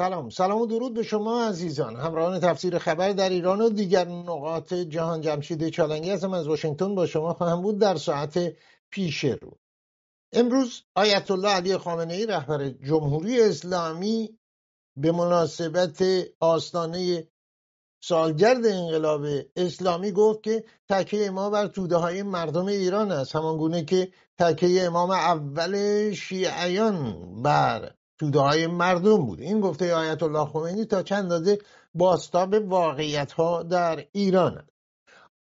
سلام. سلام و درود به شما عزیزان. همراهان تفسیر خبر در ایران و دیگر نقاط جهان جمشید چالنگی هستم از واشنگتن با شما خواهم بود در ساعت پیش رو. امروز آیت الله علی خامنه ای رهبر جمهوری اسلامی به مناسبت آستانه سالگرد انقلاب اسلامی گفت که تکیه ما بر توده های مردم ایران است. همان گونه که تکیه امام اول شیعیان بر توده های مردم بود. این گفته آیت الله خمینی تا چند اندازه باستاب واقعیت ها در ایران است.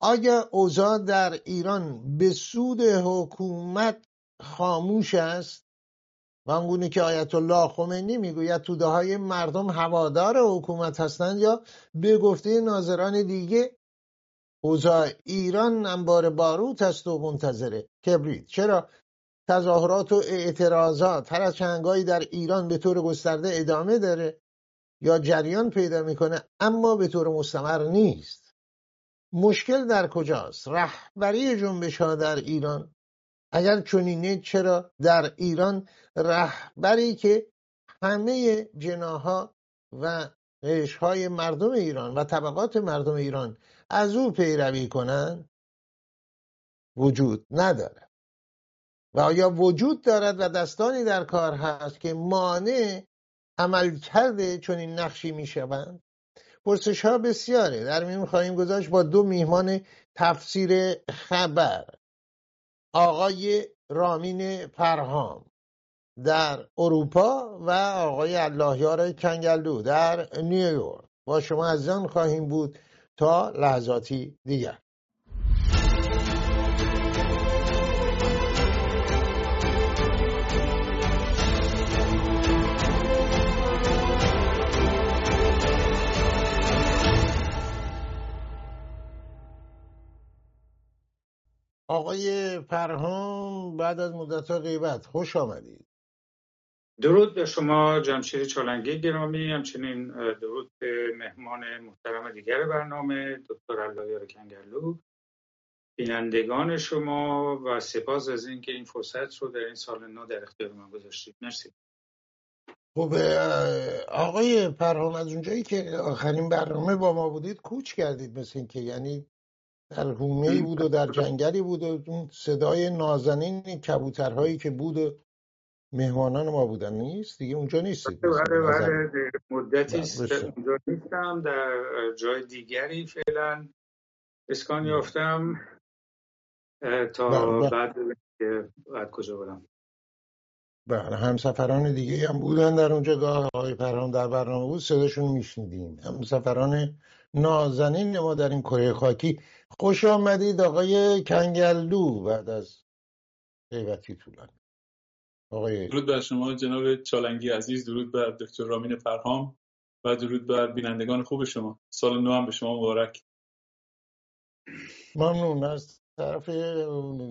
آیا اوضاع در ایران به سود حکومت خاموش است؟ و آنگونه که آیت الله خمینی می‌گوید توده های مردم هوادار حکومت هستند یا به گفته ناظران دیگه اوضاع ایران انبار باروت است و منتظر کبریت. چرا؟ تظاهرات و اعتراضات. هر از چنگایی در ایران به طور گسترده ادامه داره یا جریان پیدا می‌کنه اما به طور مستمر نیست. مشکل در کجاست؟ رهبری جنبش ها در ایران. اگر چنینه چرا در ایران رهبری که همه جناها و های مردم ایران و طبقات مردم ایران از او پیروی کنند؟ وجود نداره. و آیا وجود دارد و دستانی در کار هست که مانع عمل کرده چون این نقشی می شوند پرسش ها بسیاره. در میون خواهیم گذاشت با دو میهمان تفسیر خبر. آقای رامین پرهام در اروپا و آقای اللهیار کنگلو در نیویورک. با شما از آن خواهیم بود تا لحظاتی دیگر. آقای فرهام بعد از مدت غیبت خوش آمدید. درود به شما جمشید چالنگی گرامی. همچنین درود به مهمان محترم دیگر برنامه دکتر اللایار کنگرلو بینندگان شما و سپاس از اینکه این فرصت رو در این سال نو در اختیار من گذاشتید. مرسی. خب آقای فرهام از اونجایی که آخرین برنامه با ما بودید کوچ کردید مثل اینکه یعنی در حومه بود و در جنگلی بود و اون صدای نازنین کبوترهایی که بود و مهمانان ما بودن. نیست؟ دیگه اونجا نیستید. بله بله, بله. مدتی بله، اونجا نیستم. در جای دیگری فعلا اسکان یافتم تا بله، بعد بعد کجا برم. بله همسفران دیگه هم بودن در اونجا. گاه آقای فرهام در برنامه بود. صداشون میشنیدیم. همسفران نازنین ما در این کره خاکی. خوش آمدید آقای کنگلدو بعد از غیبتی طولانی. آقای درود بر شما جناب چالنگی عزیز درود بر دکتر رامین فرهام و درود بر بینندگان خوب شما. سال نو هم به شما مبارک. ممنون. از طرف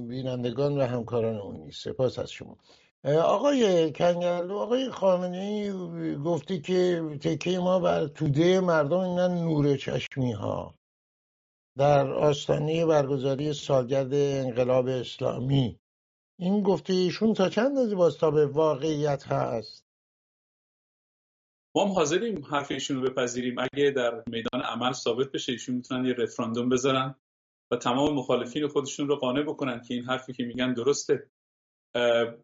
بینندگان و همکاران اونی سپاس از شما. آقای کنگلو آقای خامنه گفتی که تکه ما بر توده مردم اینا نور چشمی ها در آستانه برگزاری سالگرد انقلاب اسلامی. این گفته ایشون تا چند از به واقعیت هست؟ ما هم حاضریم حرف ایشون رو بپذیریم. اگه در میدان عمل ثابت بشه ایشون می‌تونن یه رفراندوم بذارن و تمام مخالفین خودشون رو قانع بکنن که این حرفی که میگن درسته.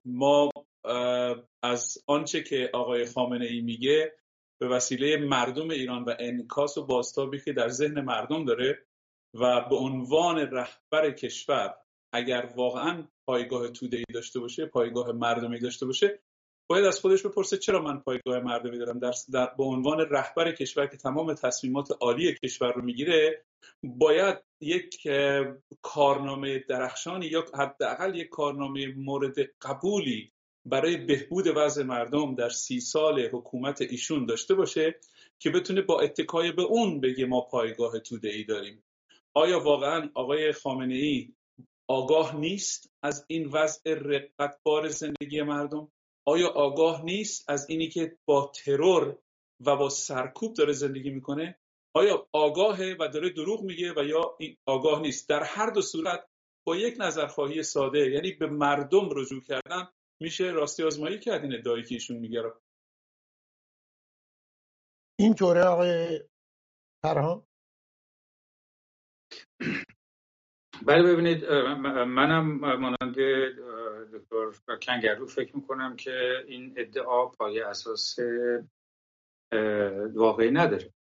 ما از آنچه که آقای خامنه ای میگه به وسیله مردم ایران و انکاس و باستابی که در ذهن مردم داره و به عنوان رهبر کشور اگر واقعا پایگاه توده داشته باشه پایگاه مردمی داشته باشه باید از خودش بپرسه چرا من پایگاه مردمی دارم؟ در, در به عنوان رهبر کشور که تمام تصمیمات عالی کشور رو می‌گیره باید یک کارنامه درخشانی یا حداقل یک کارنامه مورد قبولی برای بهبود وضع مردم در سی سال حکومت ایشون داشته باشه که بتونه با اتکای به اون بگه ما پایگاه توده ای داریم. آیا واقعا آقای خامنه ای آگاه نیست از این وضع رقتبار زندگی مردم؟ آیا آگاه نیست از اینی که با ترور و با سرکوب داره زندگی می‌کنه؟ آیا آگاهه و داره دروغ میگه و یا آگاه نیست؟ در هر دو صورت با یک نظرخواهی ساده یعنی به مردم رجوع کردن میشه راستی آزمایی کرد این ادعایی که ایشون میگه اینطوره آقای فرهان بله ببینید منم مانند دکتر کنگرو فکر می‌کنم که این ادعا پای اساس واقعی نداره.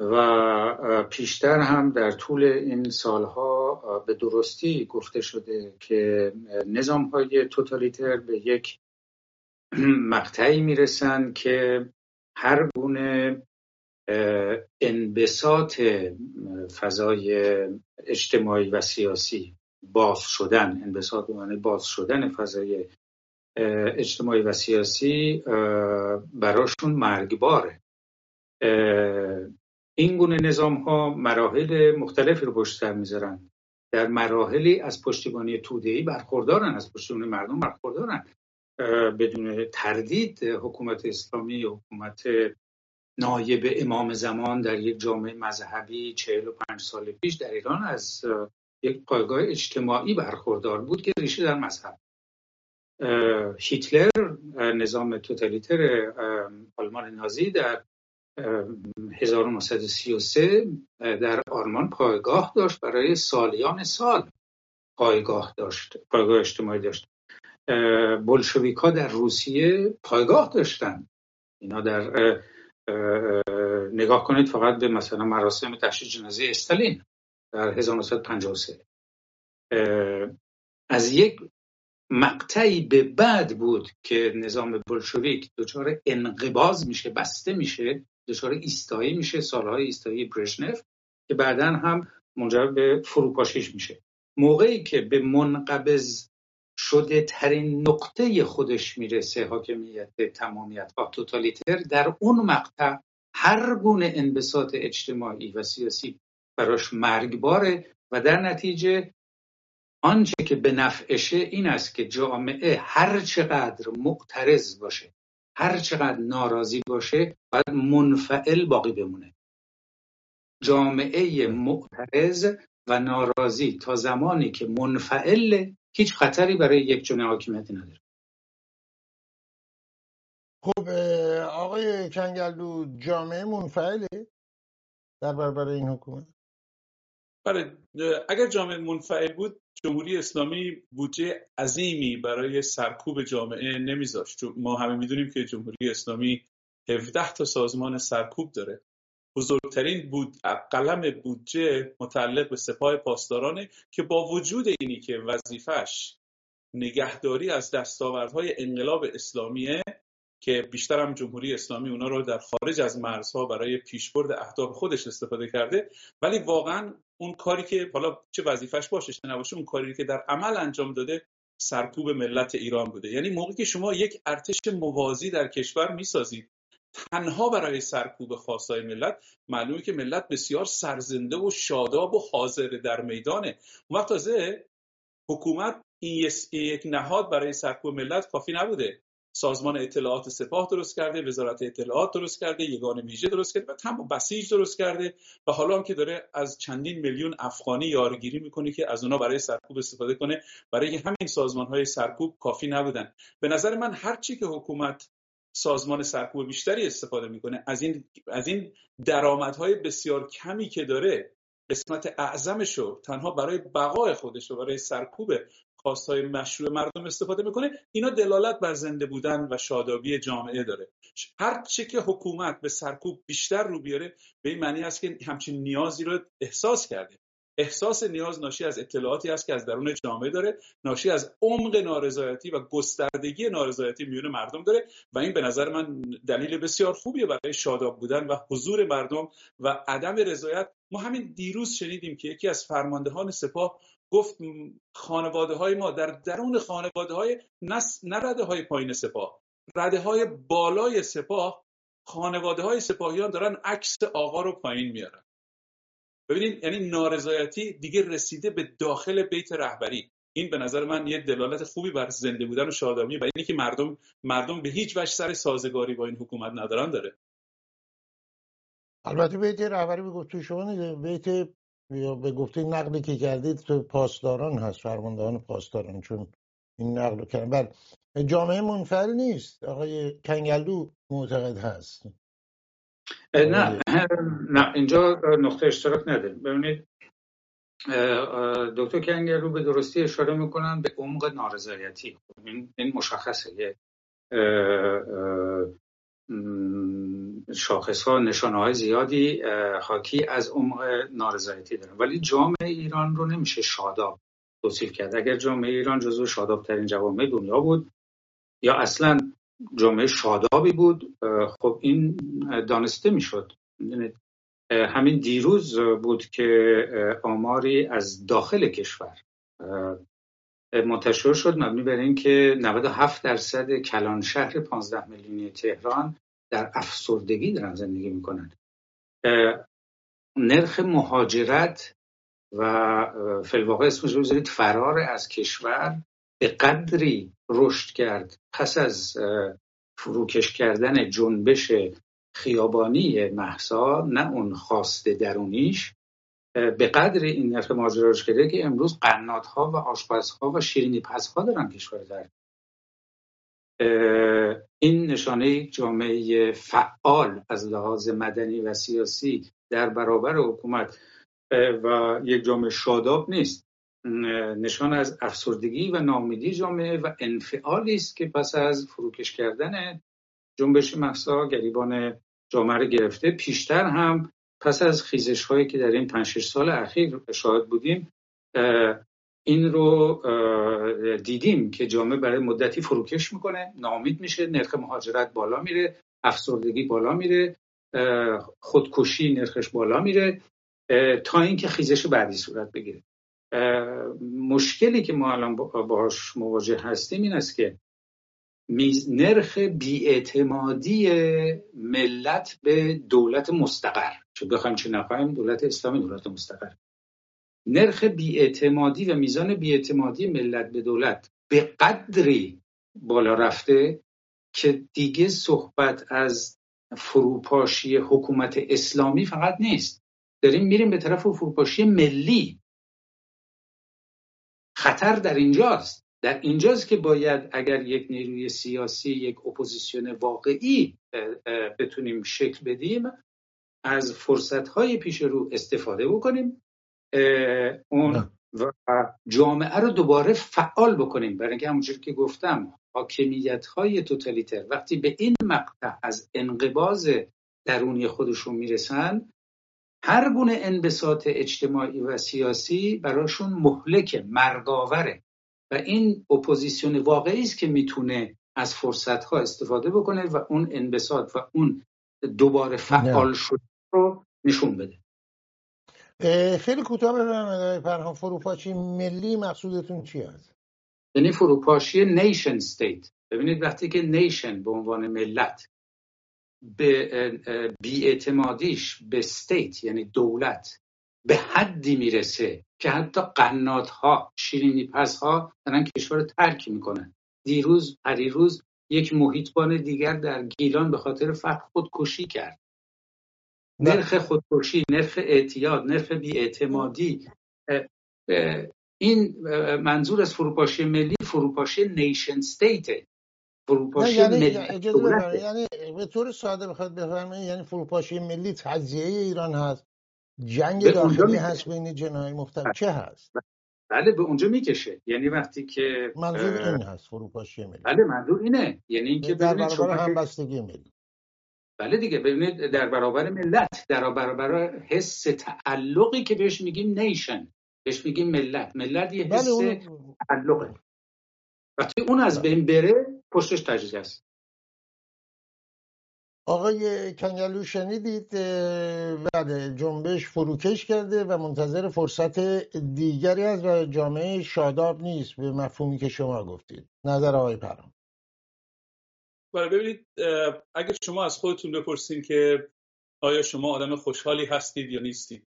و پیشتر هم در طول این سالها به درستی گفته شده که نظام های توتالیتر به یک مقطعی می‌رسن که هر گونه انبساط فضای اجتماعی و سیاسی باز شدن. انبساط معنی باز شدن فضای اجتماعی و سیاسی براشون مرگباره. این گونه نظام ها مراحل مختلفی رو پشت سر می‌ذارن. در مراحلی از پشتیبانی توده‌ای برخوردارن از پشتیبانی مردم برخوردارن. بدون تردید حکومت اسلامی حکومت نایب امام زمان در یک جامعه مذهبی چهل و پنج سال پیش در ایران از یک پایگاه اجتماعی برخوردار بود که ریشه در مذهب هیتلر نظام توتالیتر آلمان نازی در 1933 در آلمان پایگاه داشت برای سالیان سال پایگاه داشت پایگاه اجتماعی داشت. بلشویک در روسیه پایگاه داشتن اینا در نگاه کنید فقط به مثلا مراسم تشییع جنازه استالین در 1953 از یک مقطعی به بعد بود که نظام بلشویک دچار انقباز میشه بسته میشه دچار ایستایی میشه سالهای ایستایی برژنف که بعدا هم منجر به فروپاشیش میشه. موقعی که به منقبض شده ترین نقطه خودش می‌رسه حاکمیت تمامیت ها توتالیتر. در اون مقطع هر گونه انبساط اجتماعی و سیاسی براش مرگباره و در نتیجه آنچه که به نفعشه این است که جامعه هر چقدر معترض باشه هر چقدر ناراضی باشه باید منفعل باقی بمونه. جامعه معترض و ناراضی تا زمانی که منفعل هیچ خطری برای یک جنه حاکمیتی نداره. خب آقای کنگلو جامعه منفعله در برابر این حکومت؟ بله اگر جامعه منفعل بود جمهوری اسلامی بودجه عظیمی برای سرکوب جامعه نمیذاشت. ما همه می‌دونیم که جمهوری اسلامی 17 تا سازمان سرکوب داره. بزرگترین بود قلم بودجه متعلق به سپاه پاسدارانه که با وجود اینی که وظیفش نگهداری از دستاوردهای انقلاب اسلامیه که بیشتر هم جمهوری اسلامی اونا رو در خارج از مرزها برای پیشبرد اهداف خودش استفاده کرده ولی واقعا اون کاری که حالا چه وظیفش باشه چه نباشه اون کاری که در عمل انجام داده سرکوب ملت ایران بوده. یعنی موقعی که شما یک ارتش موازی در کشور می‌سازید تنها برای سرکوب خواستای ملت معلومه که ملت بسیار سرزنده و شاداب و حاضر در میدانه. وقت تازه حکومت این یک نهاد برای سرکوب ملت کافی نبوده. سازمان اطلاعات سپاه درست کرده وزارت اطلاعات درست کرده یگان ویژه درست کرده و تمام بسیج درست کرده. و حالا هم که داره از چندین میلیون افغانی یارگیری می‌کنه که از اونا برای سرکوب استفاده کنه برای همین سازمان های سرکوب کافی نبودن. به نظر من هرچی که حکومت سازمان سرکوب بیشتری استفاده می‌کنه. از این از این درآمدهای بسیار کمی که داره قسمت اعظمش رو تنها برای بقای خودش و برای سرکوب خواستهای مشروع مردم استفاده می‌کنه. اینا دلالت بر زنده بودن و شادابی جامعه داره. هر چه که حکومت به سرکوب بیشتر رو بیاره به این معنی است که همچین نیازی رو احساس کرده. احساس نیاز ناشی از اطلاعاتی است که از درون جامعه داره ناشی از عمق نارضایتی و گستردگی نارضایتی میون مردم داره و این به نظر من دلیل بسیار خوبیه برای شاداب بودن و حضور مردم و عدم رضایت. ما همین دیروز شنیدیم که یکی از فرماندهان سپاه گفت خانواده های ما در درون خانواده های نه رده های پایین سپاه رده های بالای سپاه خانواده های سپاهیان دارن عکس آقا رو پایین میارن. ببینید یعنی نارضایتی دیگه رسیده به داخل بیت رهبری. این به نظر من یه دلالت خوبی بر زنده بودن و شادابی و اینی که مردم مردم به هیچ وجه سر سازگاری با این حکومت ندارن داره. البته بیت رهبری به گفته شما بیت یا به گفته نقلی که کردید تو پاسداران هست فرماندهان پاسداران چون این نقل کردن. بله جامعه منفعل نیست. آقای کنگلو معتقد هست. نه نه اینجا نقطه اشتراک نداریم. ببینید دکتر کنگر رو به درستی اشاره می‌کنن به عمق نارضایتی. این مشخصه. شاخص ها نشانه های زیادی حاکی از عمق نارضایتی دارن ولی جامعه ایران رو نمیشه شاداب توصیف کرد. اگر جامعه ایران جزو شاداب ترین جوامع دنیا بود یا اصلا جامعه شادابی بود. خب این دانسته می‌شد. همین دیروز بود که آماری از داخل کشور منتشر شد. مبنی بر اینکه 97 درصد کلان شهر 15 میلیونی تهران در افسردگی دارن زندگی می‌کنن. نرخ مهاجرت و فلواقع اسمش رو فرار از کشور به قدری رشد کرد پس از فروکش کردن جنبش خیابانی محسا نه اون خواسته درونیش به قدر این نرخ ماجرا کرده که امروز قناتها و آشپزها و شیرینی پزها دارن کشور در. این نشانه جامعه فعال از لحاظ مدنی و سیاسی در برابر حکومت و یک جامعه شاداب نیست. نشان از افسردگی و نامیدی جامعه و انفعالی است که پس از فروکش کردن جنبش محسا گریبان جامعه رو گرفته پیشتر هم پس از خیزش هایی که در این پنج سال اخیر شاهد بودیم این رو دیدیم که جامعه برای مدتی فروکش می‌کنه نامید میشه نرخ مهاجرت بالا میره افسردگی بالا میره خودکشی نرخش بالا میره تا اینکه خیزش بعدی صورت بگیره. مشکلی که ما الان باهاش مواجه هستیم این است که نرخ بیاعتمادی ملت به دولت مستقر. چه بخوایم چه نخواهیم دولت اسلامی دولت مستقر. نرخ بیاعتمادی و میزان بیاعتمادی ملت به دولت به قدری بالا رفته که دیگه صحبت از فروپاشی حکومت اسلامی فقط نیست. داریم میریم به طرف فروپاشی ملی. خطر در اینجاست. در اینجاست که باید اگر یک نیروی سیاسی یک اپوزیسیون واقعی بتونیم شکل بدیم از فرصت های پیش رو استفاده بکنیم اون و جامعه رو دوباره فعال بکنیم. برای اینکه همونجور که گفتم حاکمیت های توتالیتر وقتی به این مقطع از انقباز درونی خودشون می‌رسن هر گونه انبساط اجتماعی و سیاسی براشون مهلک مرداوره و این اپوزیسیون واقعی است که می‌تونه از فرصت ها استفاده بکنه و اون انبساط و اون دوباره فعال شد رو نشون بده. خیلی کوتاه بفرمایید پرهام. فروپاشی ملی مقصودتون چی است یعنی فروپاشی nation state ببینید وقتی که nation به عنوان ملت به بی‌اعتمادیش به state یعنی دولت به حدی می‌رسه که حتی قناد ها شیرینی پز ها دارن کشور رو ترک می‌کنن. دیروز پریروز یک محیطبان دیگر در گیلان به خاطر فقر خودکشی کرد. نرخ خودکشی نرخ اعتیاد نرخ بیاعتمادی این منظور از فروپاشی ملی فروپاشی نیشن استیته فروپاشی یعنی ملی یعنی به طور ساده بخواد بفرمایید یعنی فروپاشی ملی تجزیه ایران هست. جنگ داخلی هست بین جناهای مختلف. چه هست؟ بله به اونجا می‌کشه. یعنی وقتی که منظور این هست فروپاشی ملی. بله منظور اینه. یعنی اینکه در برابر همبستگی ملی. بله دیگه ببینید در برابر ملت در برابر حس تعلقی که بهش میگیم نیشن بهش میگیم ملت. ملت یه بله، حس بله تعلقه. وقتی اون از بله. بین بره پشتش تجزیه است آقای کنگلو شنیدید بعد جنبش فروکش کرده و منتظر فرصت دیگری از و جامعه شاداب نیست به مفهومی که شما گفتید. نظر آقای پرام. بله ببینید اگر شما از خودتون بپرسین که آیا شما آدم خوشحالی هستید یا نیستید.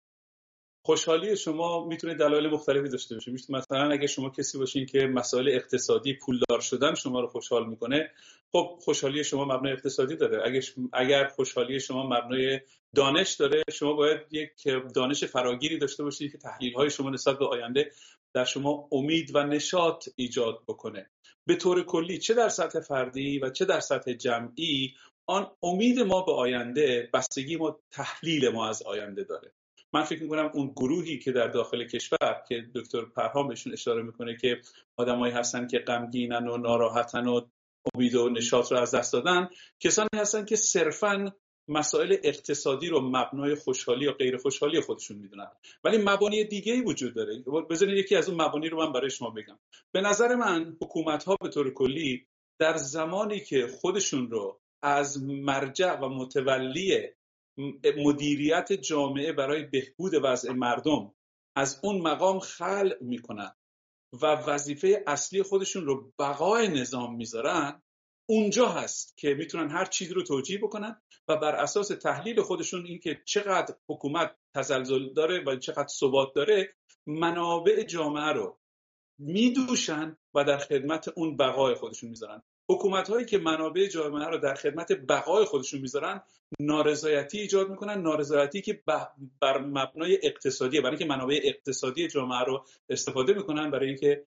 خوشحالی شما می‌تونه دلایل مختلفی داشته باشه مثلا اگه شما کسی باشین که مسائل اقتصادی پولدار شدن شما رو خوشحال می‌کنه خب خوشحالی شما مبنای اقتصادی داره. اگر خوشحالی شما مبنای دانش داره شما باید یک دانش فراگیری داشته باشید که تحلیل های شما نسبت به آینده در شما امید و نشاط ایجاد بکنه. به طور کلی چه در سطح فردی و چه در سطح جمعی آن امید ما به آینده بستگی ما تحلیل ما از آینده داره. من فکر می‌کنم اون گروهی که در داخل کشور که دکتر پرهام بهشون اشاره می‌کنه که آدمایی هستن که غمگینن و ناراحتن و امید و نشاط رو از دست دادن کسانی هستن که صرفا مسائل اقتصادی رو مبنای خوشحالی یا غیر خوشحالی خودشون می‌دونن. ولی مبانی دیگه ای وجود داره. بذارید یکی از اون مبانی رو من برای شما بگم. به نظر من حکومت ها به طور کلی در زمانی که خودشون رو از مرجع و متولی مدیریت جامعه برای بهبود وضع مردم از اون مقام خلع می‌کنن و وظیفه اصلی خودشون رو بقای نظام می‌ذارن اونجا هست که می‌تونن هر چیزی رو توجیه بکنن و بر اساس تحلیل خودشون این که چقدر حکومت تزلزل داره و چقدر ثبات داره منابع جامعه رو میدوشن و در خدمت اون بقای خودشون می‌ذارن. حکومت هایی که منابع جامعه رو در خدمت بقای خودشون می‌ذارن نارضایتی ایجاد می‌کنن. نارضایتی که بر مبنای اقتصادیه برای اینکه منابع اقتصادی جامعه رو استفاده می‌کنن برای اینکه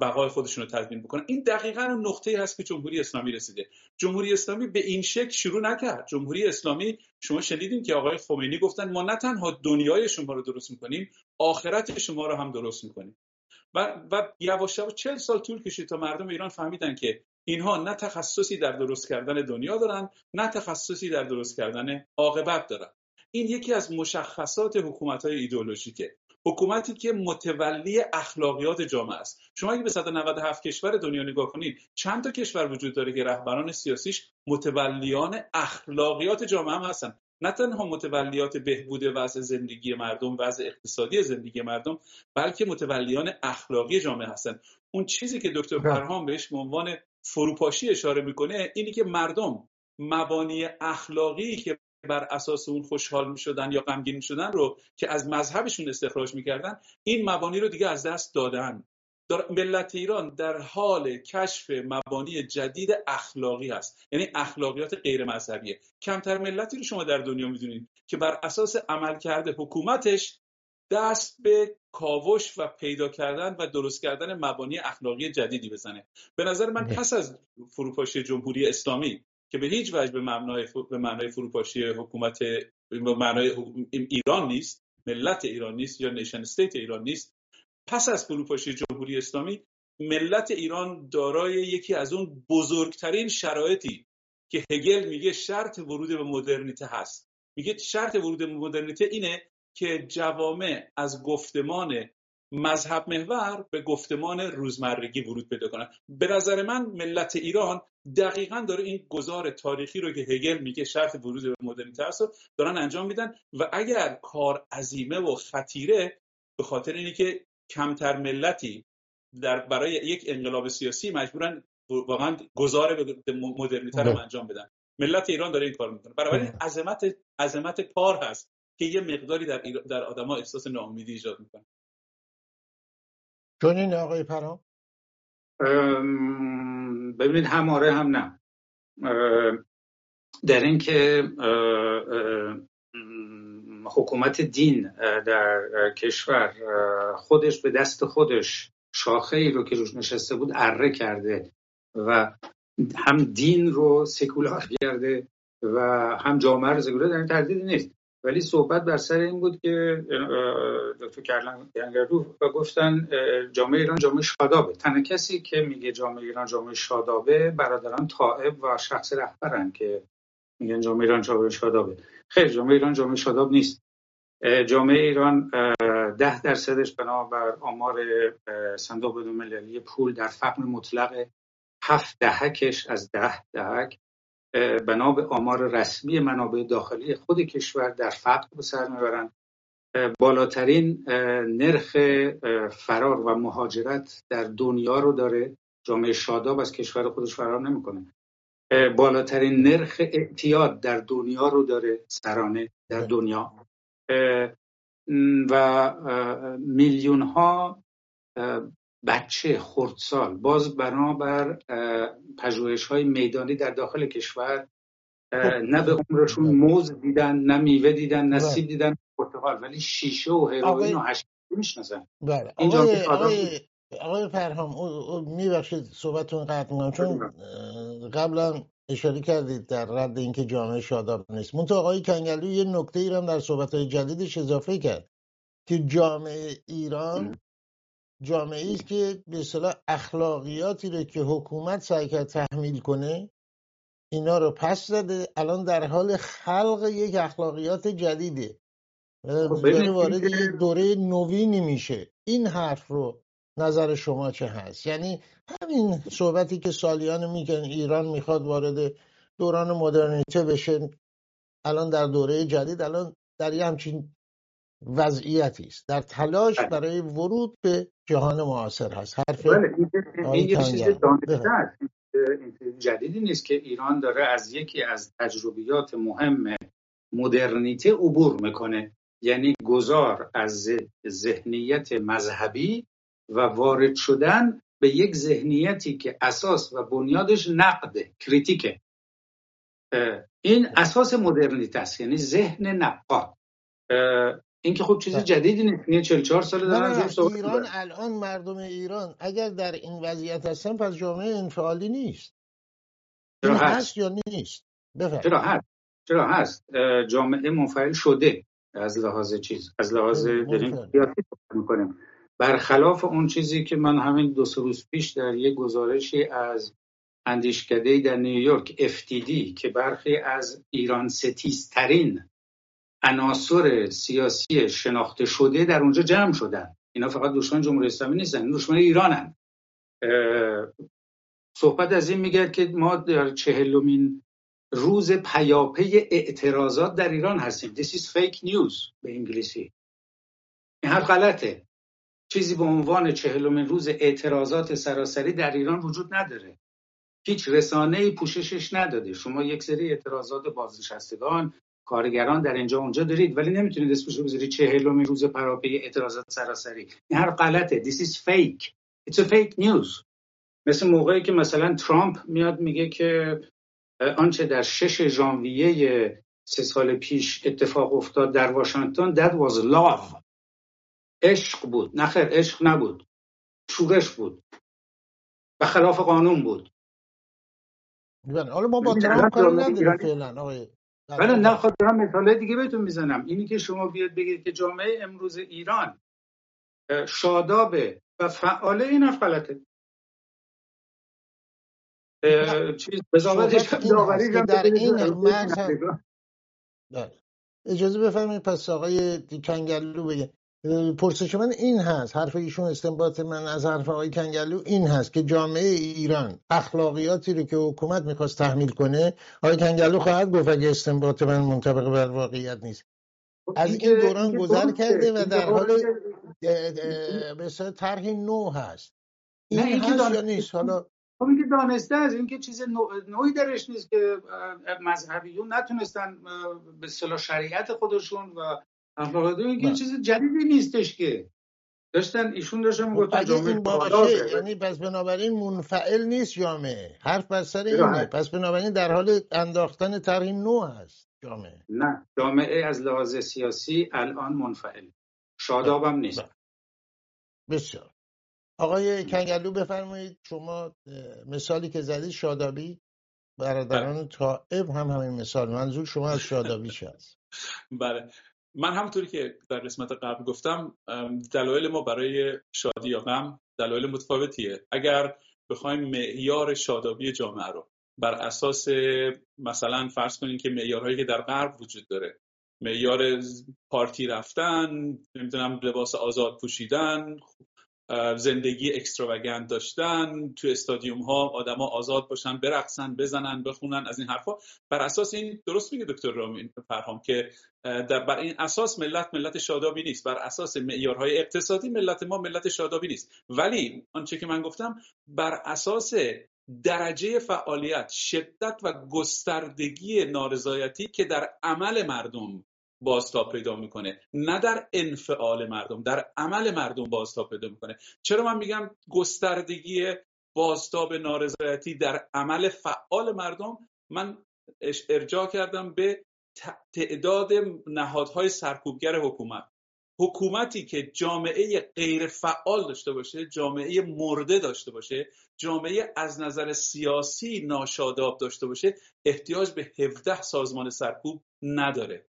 بقای خودشون رو تضمین بکنن. این دقیقا اون نقطه هست که جمهوری اسلامی رسیده. جمهوری اسلامی به این شکل شروع نکرد. جمهوری اسلامی شما شنیدین که آقای خمینی گفتن ما نه تنها دنیای شما رو درست می‌کنیم آخرت شما رو هم درست می‌کنیم. و و یواش یواش 40 سال طول کشید تا مردم ایران فهمیدن که اینها نه تخصصی در درست کردن دنیا دارن نه تخصصی در درست کردن عاقبت دارن. این یکی از مشخصات حکومت های ایدئولوژیکه. حکومتی که متولی اخلاقیات جامعه است. شما اگه به 197 کشور دنیا نگاه کنید چند تا کشور وجود داره که رهبران سیاسیش متولیان اخلاقیات جامعه هم هستن. نه تنها متولیات بهبود وضع زندگی مردم وضع اقتصادی زندگی مردم بلکه متولیان اخلاقی جامعه هستن. اون چیزی که دکتر بله. پرهام بهش به عنوان فروپاشی اشاره می‌کنه اینی که مردم مبانی اخلاقی که بر اساس اون خوشحال می‌شدن یا غمگین شدن رو که از مذهبشون استخراج می‌کردن این مبانی رو دیگه از دست دادن. ملت ایران در حال کشف مبانی جدید اخلاقی هست. یعنی اخلاقیات غیر مذهبیه. کمتر ملتی رو شما در دنیا می‌دونید که بر اساس عملکرد حکومتش دست به کاوش و پیدا کردن و درست کردن مبانی اخلاقی جدیدی بزنه. به نظر من پس از فروپاشی جمهوری اسلامی که به هیچ وجه به معنای به معنای فروپاشی حکومت به معنای ایران نیست ملت ایران نیست یا نیشن استیت ایران نیست پس از فروپاشی جمهوری اسلامی ملت ایران دارای یکی از اون بزرگترین شرایطی که هگل میگه شرط ورود به مدرنیته هست. میگه شرط ورود به مدرنیته اینه که جوامع از گفتمان مذهب محور به گفتمان روزمرگی ورود پیدا کنن. به نظر من ملت ایران دقیقا داره این گذار تاریخی رو که هگل میگه شرط ورود به مدرنیته است دارن انجام میدن و اگر کار عظیمه و خطیره به خاطر اینه که کمتر ملتی در برای یک انقلاب سیاسی مجبورن واقعا گذار به مدرنیته رو انجام بدن. ملت ایران داره این کار می‌کنه. برای عظمت عظمت کار هست. که یه مقداری در در آدما احساس ناامیدی ایجاد می‌کنه. چون این آقای پرام؟ ببینید هم آره هم نه. در اینکه حکومت دین در کشور خودش به دست خودش شاخه ای رو که روش نشسته بود اره کرده و هم دین رو سکولار کرده و هم جامعه رو سکولار در این تردیدی نیست. ولی صحبت بر سر این بود که دکتر کرلن و گفتن جامعه ایران جامعه شادابه. تنها کسی که میگه جامعه ایران جامعه شادابه برادران طائب و شخص رهبرن که میگن جامعه ایران جامعه شادابه. خیر جامعه ایران جامعه شاداب نیست. جامعه ایران ده درصدش بنابر آمار صندوق بین پول در فقر مطلق هفت دهکش از ده دهک بنا به آمار رسمی منابع داخلی خود کشور در فقر به سر می‌برند. بالاترین نرخ فرار و مهاجرت در دنیا رو داره. جامعه شاداب از کشور خودش فرار نمی‌کنه. بالاترین نرخ اعتیاد در دنیا رو داره سرانه در دنیا. و میلیون ها بچه خردسال. باز بنابر پژوهش های میدانی در داخل کشور نه به عمرشون موز دیدن نه میوه دیدن نه سیب دیدن پرتقال. ولی شیشه و هروئین و هشت می‌شناسن. بله. آقای, آقای, آقای فرهام میبخشید صحبتون قطع می‌کنم. چون قبلا اشاره کردید در رد اینکه جامعه شاداب نیست. منتها آقای کنگلو یه نکته ای رو هم در صحبت های جدیدش اضافه کرد که جامعه ایران جامعه است که به اصطلاح اخلاقیاتی رو که حکومت سعی کرد تحمیل کنه اینا رو پس زده الان در حال خلق یک اخلاقیات جدیده. خب داره ببینید وارد یک دوره نوینی میشه. این حرف رو نظر شما چه هست؟ یعنی همین صحبتی که سالیان میگن ایران می‌خواد وارد دوران مدرنیته بشه. الان در دوره جدید الان در یه همچین وضعیتی است. در تلاش بله. برای ورود به جهان معاصر هست. حرف بله، این یه چیز است. جدیدی نیست که ایران داره از یکی از تجربیات مهم مدرنیته عبور می‌کنه. یعنی گذار از ذهنیت مذهبی و وارد شدن به یک ذهنیتی که اساس و بنیادش نقده کریتیکه. این اساس مدرنیته است. یعنی ذهن نقاد. این که خب چیز بله. جدیدی نیست. یعنی 44 سال دارن ایران. الان مردم ایران اگر در این وضعیت هستن پس جامعه انفعالی نیست. چرا هست؟ هست یا نیست؟ بفرمایید. چرا هست؟ چرا هست؟ جامعه منفعل شده از لحاظ چیز از لحاظ داریم منفعل. سیاسی می‌کنیم. برخلاف اون چیزی که من همین دو سه روز پیش در یک گزارشی از اندیشکده در نیویورک FTD که برخی از ایران ستیزترین عناصر سیاسی شناخته شده در اونجا جمع شدن. اینا فقط دشمن جمهوری اسلامی نیستن دشمن ایرانن. صحبت از این میگه که ما در چهلمین روز پیاپی اعتراضات در ایران هستیم. This is fake news به انگلیسی. این حرف غلطه. چیزی به عنوان چهلمین روز اعتراضات سراسری در ایران وجود نداره. هیچ رسانه پوششش نداده. شما یک سری اعتراضات بازنشستگان کارگران در اینجا اونجا دارید ولی نمی‌تونید اسمش رو بذارید چهلمین روز پیاپی اعتراضات سراسری. این حرف غلطه. This is fake. It's a fake news. مثل موقعی که مثلا ترامپ میاد میگه که آنچه در شش ژانویه سه سال پیش اتفاق افتاد در واشنگتن that was love. عشق بود. نه خیر عشق نبود. شورش بود. و خلاف قانون بود. بله حالا ما با ترامپ کاری نداریم فعلا آقای ولی بله نه خود دارم مثال دیگه بهتون می‌زنم. اینی که شما بیاد بگید که جامعه امروز ایران شادابه و فعاله این حرف غلطه چیز در این. اجازه بفرمایید پس آقای کنگلو بگه. پرسش من این هست حرف ایشون استنباط من از حرف آقای کنگلو این هست که جامعه ایران اخلاقیاتی رو که حکومت می‌خواست تحمیل کنه آقای کنگلو خواهد گفت اگه استنباط من منطبق بر واقعیت نیست. خب از این دوران گذر کرده و در حال اصطلاح طرح نو هست. نه این این که هست یا دانسته نیست؟ حالا خب این که دانسته است این که چیز نوع- نوعی درش نیست که مذهبیون نتونستن به اصطلاح شریعت خودشون و اخلاقیات این که بله. چیز جدیدی نیستش که. داشتن ایشون داشتن خب می‌گفتن اگه جامعه این باشه. شادابه یعنی پس بنابراین منفعل نیست جامعه. حرف بر سر اینه. پس بنابراین در حال انداختن طرح نو هست جامعه. نه. جامعه از لحاظ سیاسی الان منفعل. بله. شادابم نیست. بله. بسیار. آقای کنگلو بفرمایید. شما مثالی که زدید شادابی. بله. برادران طائف هم همین مثال. منظور شما از شادابیش هست؟ بله. من همونطوری که در قسمت قبل گفتم دلایل ما برای شادی یا غم دلایل متفاوتیه. اگر بخوایم معیار شادابی جامعه رو بر اساس مثلا فرض کنیم که معیارهایی که در غرب وجود داره معیار پارتی رفتن نمی‌دونم لباس آزاد پوشیدن زندگی اکستراوگنت داشتن تو استادیوم ها آدما آزاد باشن برقصن بزنن بخونن از این حرفا بر اساس این درست میگه دکتر رامین فرهام که در بر این اساس ملت ملت شادابی نیست. بر اساس معیارهای اقتصادی ملت ما ملت شادابی نیست. ولی آنچه که من گفتم بر اساس درجه فعالیت شدت و گستردگی نارضایتی که در عمل مردم بازتاب پیدا می‌کنه. نه در انفعال مردم در عمل مردم بازتاب پیدا می‌کنه. چرا من میگم گستردگی بازتاب نارضایتی در عمل فعال مردم؟ من ارجاع کردم به تعداد نهادهای سرکوبگر حکومت. حکومتی که جامعه غیر فعال داشته باشه جامعه مرده داشته باشه جامعه از نظر سیاسی ناشاداب داشته باشه احتیاج به 17 سازمان سرکوب نداره.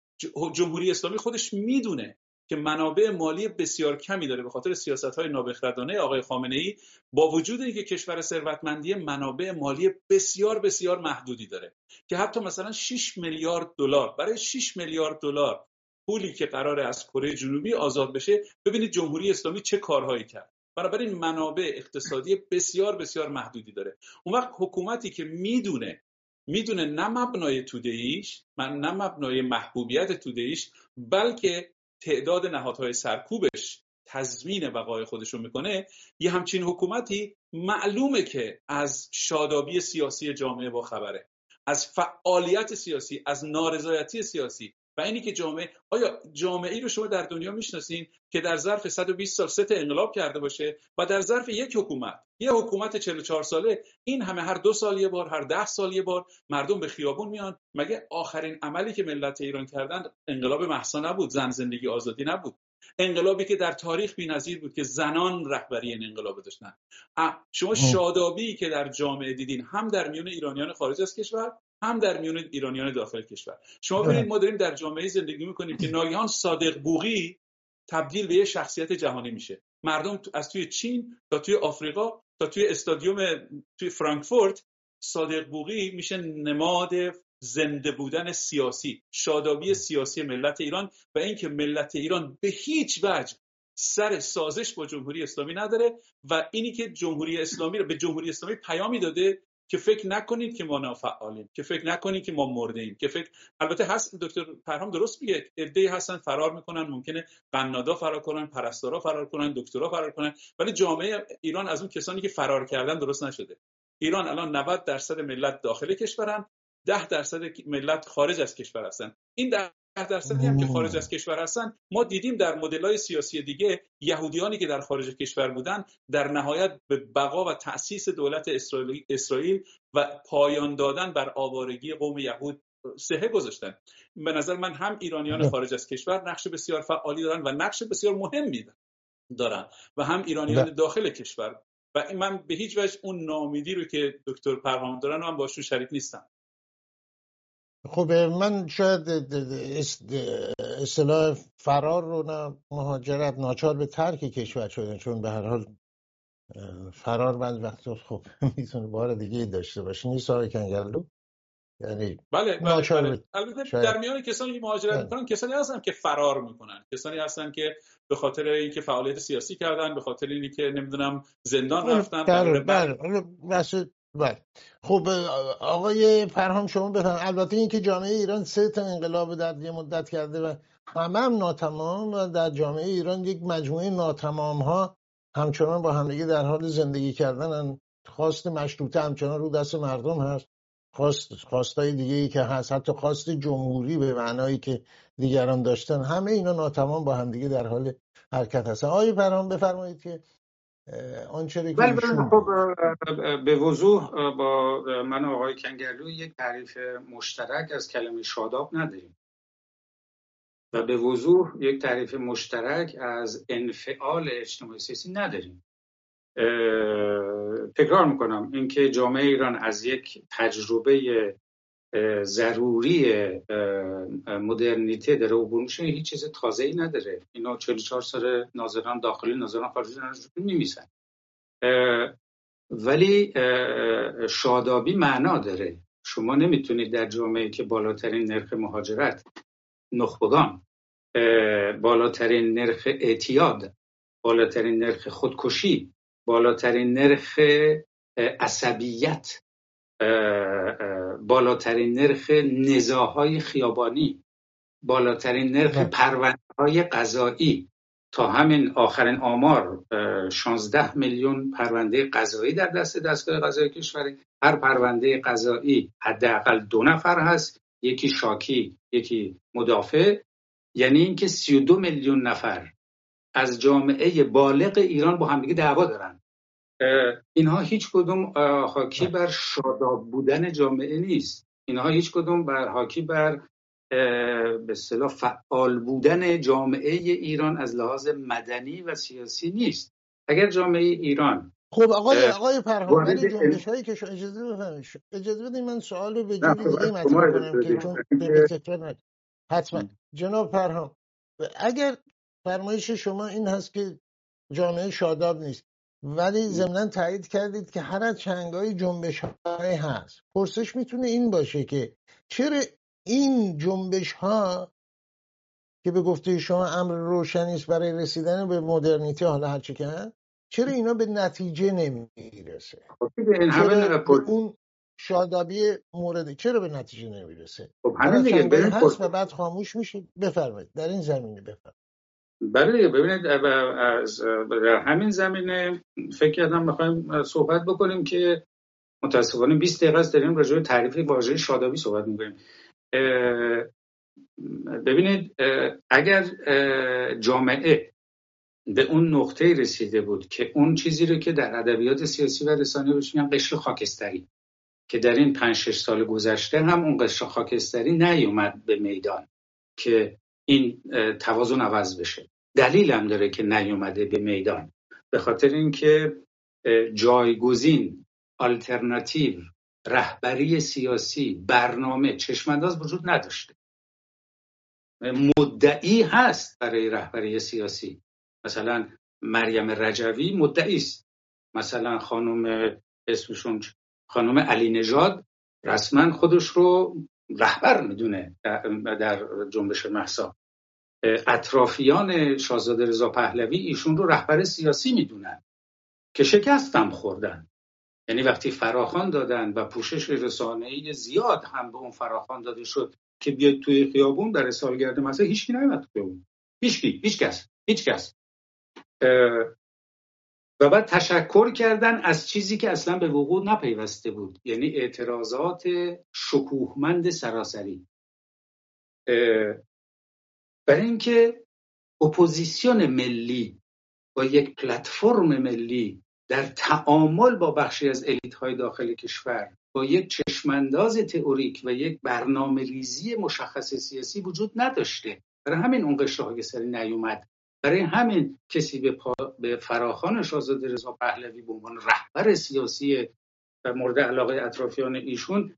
جمهوری اسلامی خودش می‌دونه که منابع مالی بسیار کمی داره به خاطر سیاست های نابخردانه آقای خامنه ای با وجود اینکه کشور ثروتمندی منابع مالی بسیار بسیار محدودی داره که حتی مثلا 6 میلیارد دلار برای 6 میلیارد دلار پولی که قرار از کره جنوبی آزاد بشه ببینید جمهوری اسلامی چه کارهایی کرد. بنابراین منابع اقتصادی بسیار بسیار محدودی داره. اون وقت حکومتی که می‌دونه می‌دونه نه مبنای تودهیش من نه مبنای محبوبیت تودهیش بلکه تعداد نهادهای سرکوبش تضمین بقای خودش رو می‌کنه. یه همچین حکومتی معلومه که از شادابی سیاسی جامعه با خبره از فعالیت سیاسی از نارضایتی سیاسی. و اینی که جامعه آیا جامعه ای رو شما در دنیا می‌شناسین که در ظرف 120 سال ست انقلاب کرده باشه و در ظرف یک حکومت یه حکومت 44 ساله این همه هر دو سال یه بار هر ده سال یه بار مردم به خیابون میان؟ مگه آخرین عملی که ملت ایران کردن انقلاب محسا نبود زن زندگی آزادی نبود؟ انقلابی که در تاریخ بی‌نظیر بود که زنان رهبری این انقلاب داشتن. شما شادابی که در جامعه دیدین هم در میون ایرانیان خارج از کشور هم در میون ایرانیان داخل کشور. شما ببینید ما داریم در جامعه زندگی می‌کنیم که ناگهان صادق بوغی تبدیل به یه شخصیت جهانی میشه. مردم از توی چین تا توی آفریقا تا توی استادیوم توی فرانکفورت صادق بوغی میشه نماد زنده بودن سیاسی شادابی سیاسی ملت ایران و اینکه ملت ایران به هیچ وجه سر سازش با جمهوری اسلامی نداره و اینی که جمهوری اسلامی رو به جمهوری اسلامی پیامی داده که فکر نکنید که ما نافعالیم که فکر نکنید که ما مرده ایم که فکر البته هست دکتر پرهام درست میگه ایده هستن فرار می‌کنن ممکنه قنادا فرار کنن پرستارا فرار کنن دکترا فرار کنن ولی جامعه ایران از اون کسانی که فرار کردن درست نشده. ایران الان 90 درصد ملت داخل کشورن 10 درصد ملت خارج از کشور هستن. این درصدی هم که خارج از کشور هستن. ما دیدیم در های سیاسی دیگه یهودیانی که در خارج کشور بودن در نهایت به بقا و تأسیس دولت اسرائیل و پایان دادن بر آوارگی قوم یهود سهه گذاشتن. به نظر من هم ایرانیان. خارج از کشور نقش بسیار فعالی دارن و نقش بسیار مهمی دارن و هم ایرانیان بله. داخل کشور. و من به هیچ وجه اون نامیدی رو که دکتر پرهام دارن هم باشون شریک نیستم. خب من شاید اصطلاح فرار رو نه مهاجرت ناچار به ترک کشور شدن چون به هر حال فرار بعد وقت خب می‌تونه بار دیگه داشته باشه نیست آقای کنگرلو یعنی بله, بله, بله. البته در میان کسانی که مهاجرت بله. می‌کنن کسانی هستن که فرار می‌کنن کسانی هستن که به خاطر اینکه فعالیت سیاسی کردن به خاطر اینکه نمی‌دونم زندان رفتن بله بله بله. خب آقای فرهام شما بفهم البته اینکه جامعه ایران سه تا انقلاب در یه مدت کرده و همه هم ناتمام و در جامعه ایران یک مجموعه ناتمام ها همچنان با همدیگه در حال زندگی کردن خواست مشروطه همچنان رو دست مردم هست. خواست خواستای دیگه ای که هست حتی خواست جمهوری به معنایی که دیگران داشتن همه اینا ناتمام با همدیگه در حال حرکت هستن. آقای فرهام بفرمایید که آنچه بله بله خب به وضوح با من و آقای کنگرلو یک تعریف مشترک از کلمه شاداب نداریم. و به وضوح یک تعریف مشترک از انفعال اجتماعی سیاسی نداریم. تکرار می‌کنم اینکه جامعه ایران از یک تجربه ضروری مدرنیته داره عبور میشه هیچ چیز تازه ای نداره. اینا 44 سال ناظران داخلی ناظران خارجی میمیسن ولی شادابی معنا داره. شما نمی‌تونید در جامعه که بالاترین نرخ مهاجرت نخبگان بالاترین نرخ اعتیاد بالاترین نرخ خودکشی بالاترین نرخ عصبیت بالاترین نرخ نزاهای خیابانی بالاترین نرخ بله. پرونده های قضایی. تا همین آخرین آمار 16 میلیون پرونده قضایی در دست دستگاه قضایی کشور هر پرونده قضایی حداقل دو نفر هست. یکی شاکی یکی مدافع. یعنی اینکه 32 میلیون نفر از جامعه بالغ ایران با همدیگه دعوا دارن. اینها هیچ کدوم حاکی بر شاداب بودن جامعه نیست. اینها هیچ کدوم بر حاکی بر به اصطلاح فعال بودن جامعه ایران از لحاظ مدنی و سیاسی نیست. اگر جامعه ایران خب آقای آقای پرهام ولی جنبش هایی که شو اجازه بفهمید اجازه بدید من سوال رو به جوری دیگه مطرح کنم که چون به تکرار حتما. جناب پرهام اگر فرمایش شما این هست که جامعه شاداب نیست ولی ضمنا تایید کردید که هر از چنگای جنبش های هست. پرسش می‌تونه این باشه که چرا این جنبش ها که به گفته شما امر روشنی است برای رسیدن به مدرنیته حالا هر که هست چرا اینا به نتیجه نمی‌رسه؟ خب چرا به اون شادابی مورد چرا به نتیجه نمی‌رسه؟ خب همین دیگه هست و بعد خاموش میشه بفرمایید. در این زمینه بفرمایید. بله دیگه ببینید از همین زمینه فکر کردم بخوایم صحبت بکنیم که متاسفانه 20 دقیقه است داریم راجع به تعریف واژه شادابی صحبت می‌کنیم. ببینید اگر جامعه به اون نقطه رسیده بود که اون چیزی رو که در ادبیات سیاسی و رسانه بهش میگن قشر خاکستری که در این پنج شش سال گذشته هم اون قشر خاکستری نیومد به میدان که این توازن عوض بشه. دلیل هم داره که نیومده به میدان. به خاطر اینکه جایگزین آلترناتیو رهبری سیاسی برنامه چشمانداز وجود نداشته. مدعی هست برای رهبری سیاسی. مثلا مریم رجوی مدعی است. مثلا خانم اسمشون خانم علی نژاد رسما خودش رو رهبر می‌دونه در جنبش محسا. اطرافیان شاهزاده رضا پهلوی ایشون رو رهبر سیاسی می‌دونن که شکستم خوردن. یعنی وقتی فراخان دادن و پوشش رسانه‌ای زیاد هم به اون فراخان داده شد که بیاید توی خیابون در سالگرد مثلا هیچکی نیومد توی اون هیچکی هیچ کس هیچ کس و بعد تشکر کردن از چیزی که اصلا به وقوع نپیوسته بود. یعنی اعتراضات شکوهمند سراسری. برای اینکه اپوزیسیون ملی با یک پلتفرم ملی در تعامل با بخشی از elite های داخل کشور با یک چشم‌انداز تئوریک و یک برنامه ریزی مشخص سیاسی وجود نداشته. برای همین اون قشر خاکستری نیومد. برای همین کسی به, پا... به فراخوان شاهزاده رضا پهلوی به عنوان رهبر سیاسی و مورد علاقه اطرافیان ایشون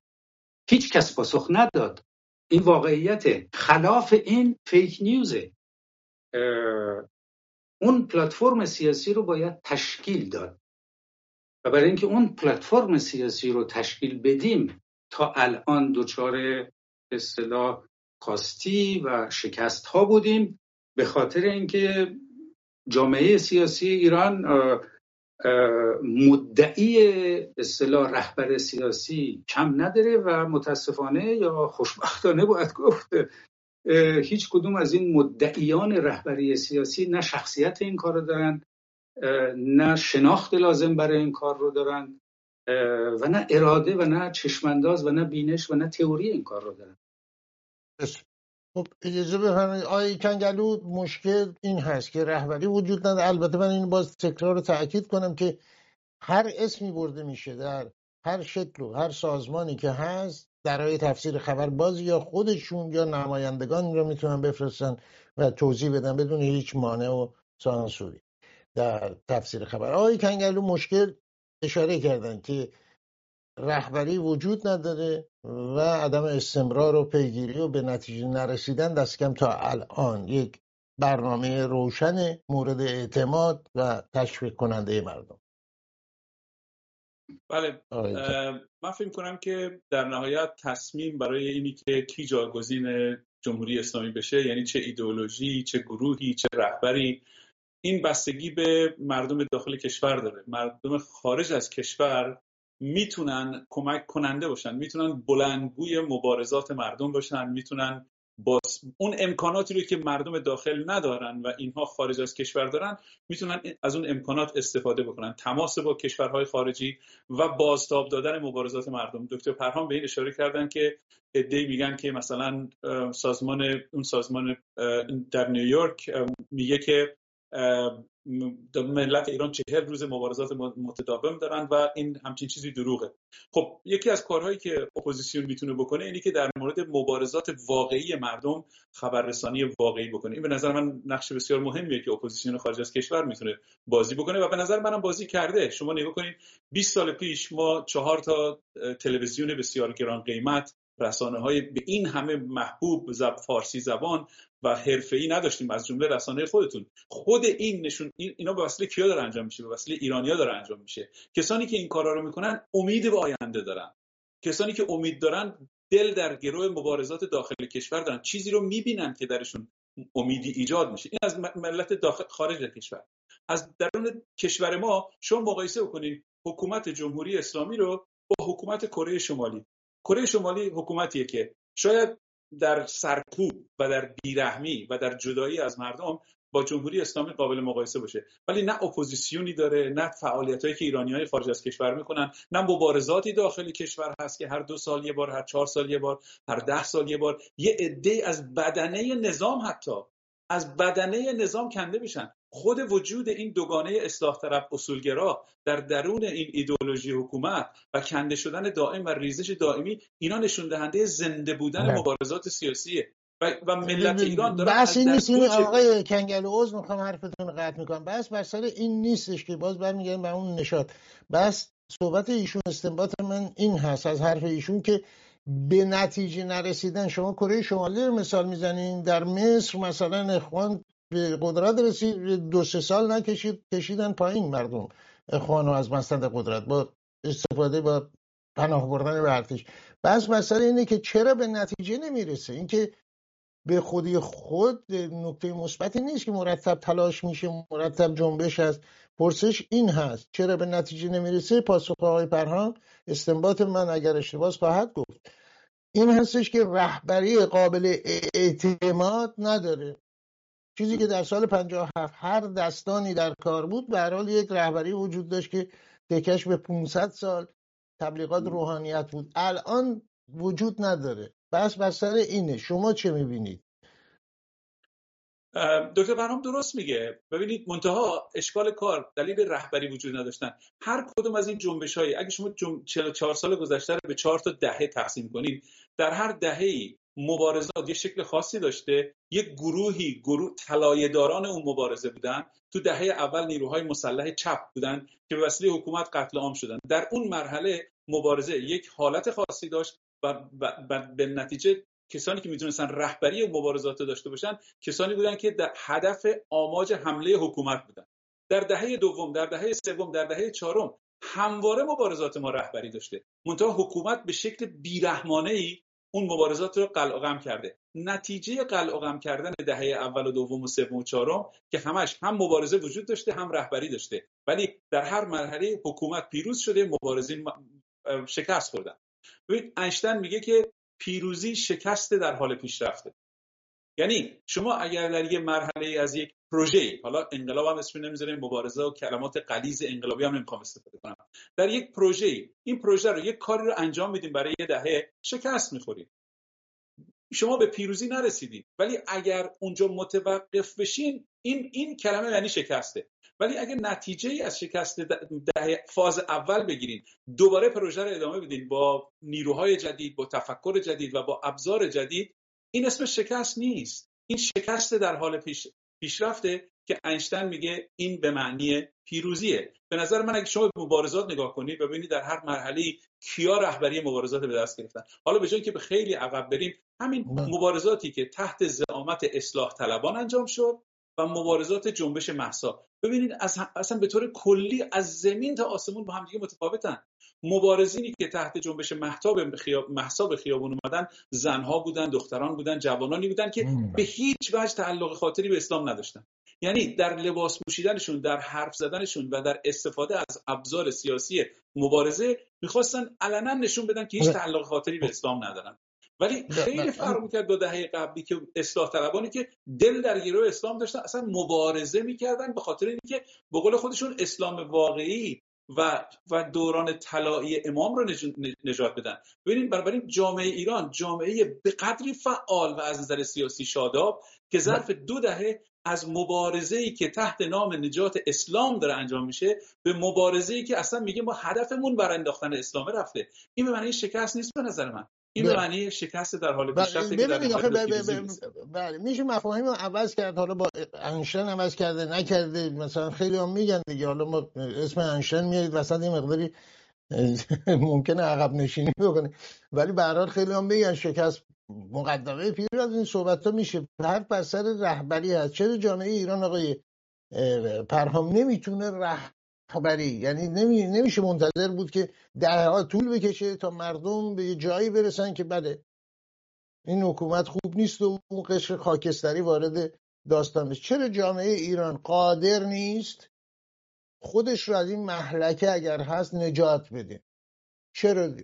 هیچ کس پاسخ نداد. این واقعیت خلاف این فیک نیوزه اون پلتفرم سیاسی رو باید تشکیل داد. و برای اینکه اون پلتفرم سیاسی رو تشکیل بدیم تا الان دچار اصطلاح کاستی و شکست ها بودیم. به خاطر اینکه جامعه سیاسی ایران مدعی اصطلاح رهبر سیاسی کم نداره و متاسفانه یا خوشبختانه باید گفت هیچ کدوم از این مدعیان رهبری سیاسی نه شخصیت این کار رو دارن نه شناخت لازم برای این کار رو دارن و نه اراده و نه چشمانداز و نه بینش و نه تئوری این کار رو دارن. خب اجازه بفرمایید. آقای کنگلو مشکل این هست که رهبری وجود نداره. البته من این باز تکرار رو تاکید کنم که هر اسمی برده میشه در هر شکل و هر سازمانی که هست درای تفسیر خبر باز یا خودشون یا نمایندگان رو می‌تونن بفرستن و توضیح بدن بدون هیچ مانع و سانسوری در تفسیر خبر. آقای کنگلو مشکل اشاره کردن که رهبری وجود نداره. و عدم استمرار و پیگیری و به نتیجه نرسیدن دست کم تا الان یک برنامه روشن مورد اعتماد و تشویق کننده مردم. بله من فکر کنم که در نهایت تصمیم برای اینی که کی جاگزین جمهوری اسلامی بشه یعنی چه ایدئولوژی چه گروهی چه رهبری این بستگی به مردم داخل کشور داره. مردم خارج از کشور می‌تونن کمک کننده باشن می‌تونن بلندگوی مبارزات مردم باشن می‌تونن با اون امکاناتی رو که مردم داخل ندارن و اینها خارج از کشور دارن می‌تونن از اون امکانات استفاده بکنن. تماس با کشورهای خارجی و بازتاب دادن مبارزات مردم. دکتر پرهام به این اشاره کردن که یه عده‌ای میگن که مثلا سازمان اون سازمان در نیویورک میگه که ملت ایران چهل روز مبارزات متداوم دارن و این همچین چیزی دروغه. خب یکی از کارهایی که اپوزیسیون می‌تونه بکنه اینه که در مورد مبارزات واقعی مردم خبررسانی واقعی بکنه. این به نظر من نقش بسیار مهمیه که اپوزیسیون خارج از کشور می‌تونه بازی بکنه و به نظر منم بازی کرده. شما نگاه کنید 20 سال پیش ما چهار تا تلویزیون بسیار گران قیمت رسانه های به این همه محبوب زب فارسی زبان و حرفه‌ای نداشتیم از جمله رسانه خودتون. خود این نشون اینا به وسیله کیا داره انجام میشه؟ به وسیله ایرانیا داره انجام میشه. کسانی که این کارا رو می‌کنن امید به آینده دارن. کسانی که امید دارن دل در گروه مبارزات داخل کشور دارن. چیزی رو می‌بینن که درشون امیدی ایجاد میشه. این از ملت داخل خارج کشور. از درون کشور ما شما مقایسه بکنید حکومت جمهوری اسلامی رو با حکومت کره شمالی. کره شمالی حکومتیه که شاید در سرکوب و در بیرحمی و در جدایی از مردم با جمهوری اسلامی قابل مقایسه باشه. ولی نه اپوزیسیونی داره نه فعالیت هایی که ایرانی های خارج از کشور می‌کنن نه مبارزاتی داخلی کشور هست که هر دو سال یه بار هر چهار سال یه بار هر ده سال یه بار. یه عده از بدنه نظام حتی از بدنه نظام کنده میشن. خود وجود این دوگانه اصلاح طرف اصولگرا در درون این ایدئولوژی حکومت و کنده شدن دائم و ریزش دائمی اینا نشون دهنده زنده بودن نه. مبارزات سیاسیه. و, و ملت ایران داره بس این نیست. این آقای کنگل عوض می‌خوام حرفتون قطع می‌کنم. بس بر سر این نیستش که باز برمیگردیم به اون نشاد بس صحبت ایشون استنباط من این هست از حرف ایشون که به نتیجه نرسیدن شما کره شمالی رو مثال می‌زنین. در مصر مثلا اخوان به قدرت رسید دو سه سال نکشید کشیدن پایین مردم. اخوانو از مسند قدرت با استفاده با پناه بردن به ارتش. بس مسئله اینه که چرا به نتیجه نمی‌رسه؟ اینکه به خودی خود نکته مثبتی نیست که مرتب تلاش میشه مرتب جنبش هست. پرسش این هست. چرا به نتیجه نمی‌رسه؟ پاسخ آقای پرهام استنباط من اگر اشتباه خواهد گفت. این هستش که رهبری قابل اعتماد نداره. چیزی که در سال 57 هر دستانی در کار بود به حال یک رهبری وجود داشت که تکش به 500 سال تبلیغات روحانیت بود. الان وجود نداره. بس بسر اینه. شما چه می‌بینید؟ دکتر برنامه درست میگه. ببینید منتها اشکال کار دلیل رهبری وجود نداشتن. هر کدوم از این جنبش های اگه شما 44 سال گذشته رو به چهار تا دهه تقسیم کنید در هر دهه مبارزات یه شکل خاصی داشته. یک گروهی گروه طلایه‌داران اون مبارزه بودن. تو دهه اول نیروهای مسلح چپ بودن که به وسیله حکومت قتل عام شدن. در اون مرحله مبارزه یک حالت خاصی داشت و به نتیجه کسانی که می‌تونستن رهبری مبارزات داشته باشن کسانی بودن که در هدف آماج حمله حکومت بودن. در دهه دوم در دهه سوم در دهه چهارم همواره مبارزات ما رهبری داشته. منتها حکومت به شکل بیرحمانه ای اون مبارزات رو قلع کرده. نتیجه قلع کردن دهه اول و دوم و سوم و چهارم که همش هم مبارزه وجود داشته هم رهبری داشته. ولی در هر مرحله حکومت پیروز شده مبارزین شکست خوردن. ببین انشتن میگه که پیروزی شکست در حال پیشرفته. یعنی شما اگر در یه مرحله از یک پروژه حالا انقلاب هم اسم نمی‌ذاریم مبارزه و کلمات قلیز انقلابی هم نمی‌خوام استفاده کنم. در یک پروژه این پروژه رو یک کاری رو انجام میدیم برای یه دهه شکست می‌خورید شما به پیروزی نرسیدید. ولی اگر اونجا متوقف بشین این این کلمه یعنی شکسته. ولی اگر نتیجه ای از شکست ده فاز اول بگیرید دوباره پروژه رو ادامه بدین با نیروهای جدید با تفکر جدید و با ابزار جدید این اسم شکست نیست. این شکست در حال پیش پیشرفته که اینشتین میگه این به معنی پیروزیه. به نظر من اگه شما به مبارزات نگاه کنید ببینید در هر مرحله کیا رهبری مبارزات به دست گرفتن. حالا به جای که به خیلی عقب بریم همین مبارزاتی که تحت زعامت اصلاح طلبان انجام شد و مبارزات جنبش محسا. ببینید از اصلا به طور کلی از زمین تا آسمون با هم دیگه متفاوتن. مبارزینی که تحت جنبش محتاب به خیاب محسا به خیابون اومدن زنها بودن دختران بودن جوانانی بودن که به هیچ وجه تعلق خاطری به اسلام نداشتن. یعنی در لباس پوشیدنشون در حرف زدنشون و در استفاده از ابزار سیاسی مبارزه می‌خواستن علنا نشون بدن که هیچ تعلق خاطری به اسلام ندارن. ولی خیلی فرق می‌کرد دو دهه قبلی که اصلاح طلبانی که دل در گروه اسلام داشتن اصلا مبارزه می‌کردن به خاطر اینکه به قول خودشون اسلام واقعی و و دوران طلایی امام رو نجات بدن. ببینید بنابراین جامعه ایران جامعه به قدری فعال و از نظر سیاسی شاداب که ظرف دو دهه از مبارزه ای که تحت نام نجات اسلام داره انجام میشه به مبارزه ای که اصلا میگه ما هدفمون برای انداختن اسلام رفته. این به معنی شکست نیست به نظر من. این به معنی شکست در حال پیشرفته که در بله میشه مفاهیم رو عوض کرد حالا با انشن عوض کرده نکرده مثلا خیلی هم میگن دیگه حالا ما اسم انشن میارید وسط این مقداری ممکنه عقب نشینی بکنه. ولی به خیلی هم میگن شکست مقدمه پیر از این صحبت ها میشه. هر بر سر رهبری هست. چرا جامعه ایران آقای پرهام نمی‌تونه رهبری یعنی نمی... نمیشه منتظر بود که ها طول بکشه تا مردم به یه جایی برسن که بله این حکومت خوب نیست و اون قشر خاکستری وارد داستان بشه چرا جامعه ایران قادر نیست؟ خودش رو از این محلکه اگر هست نجات بده. چرا؟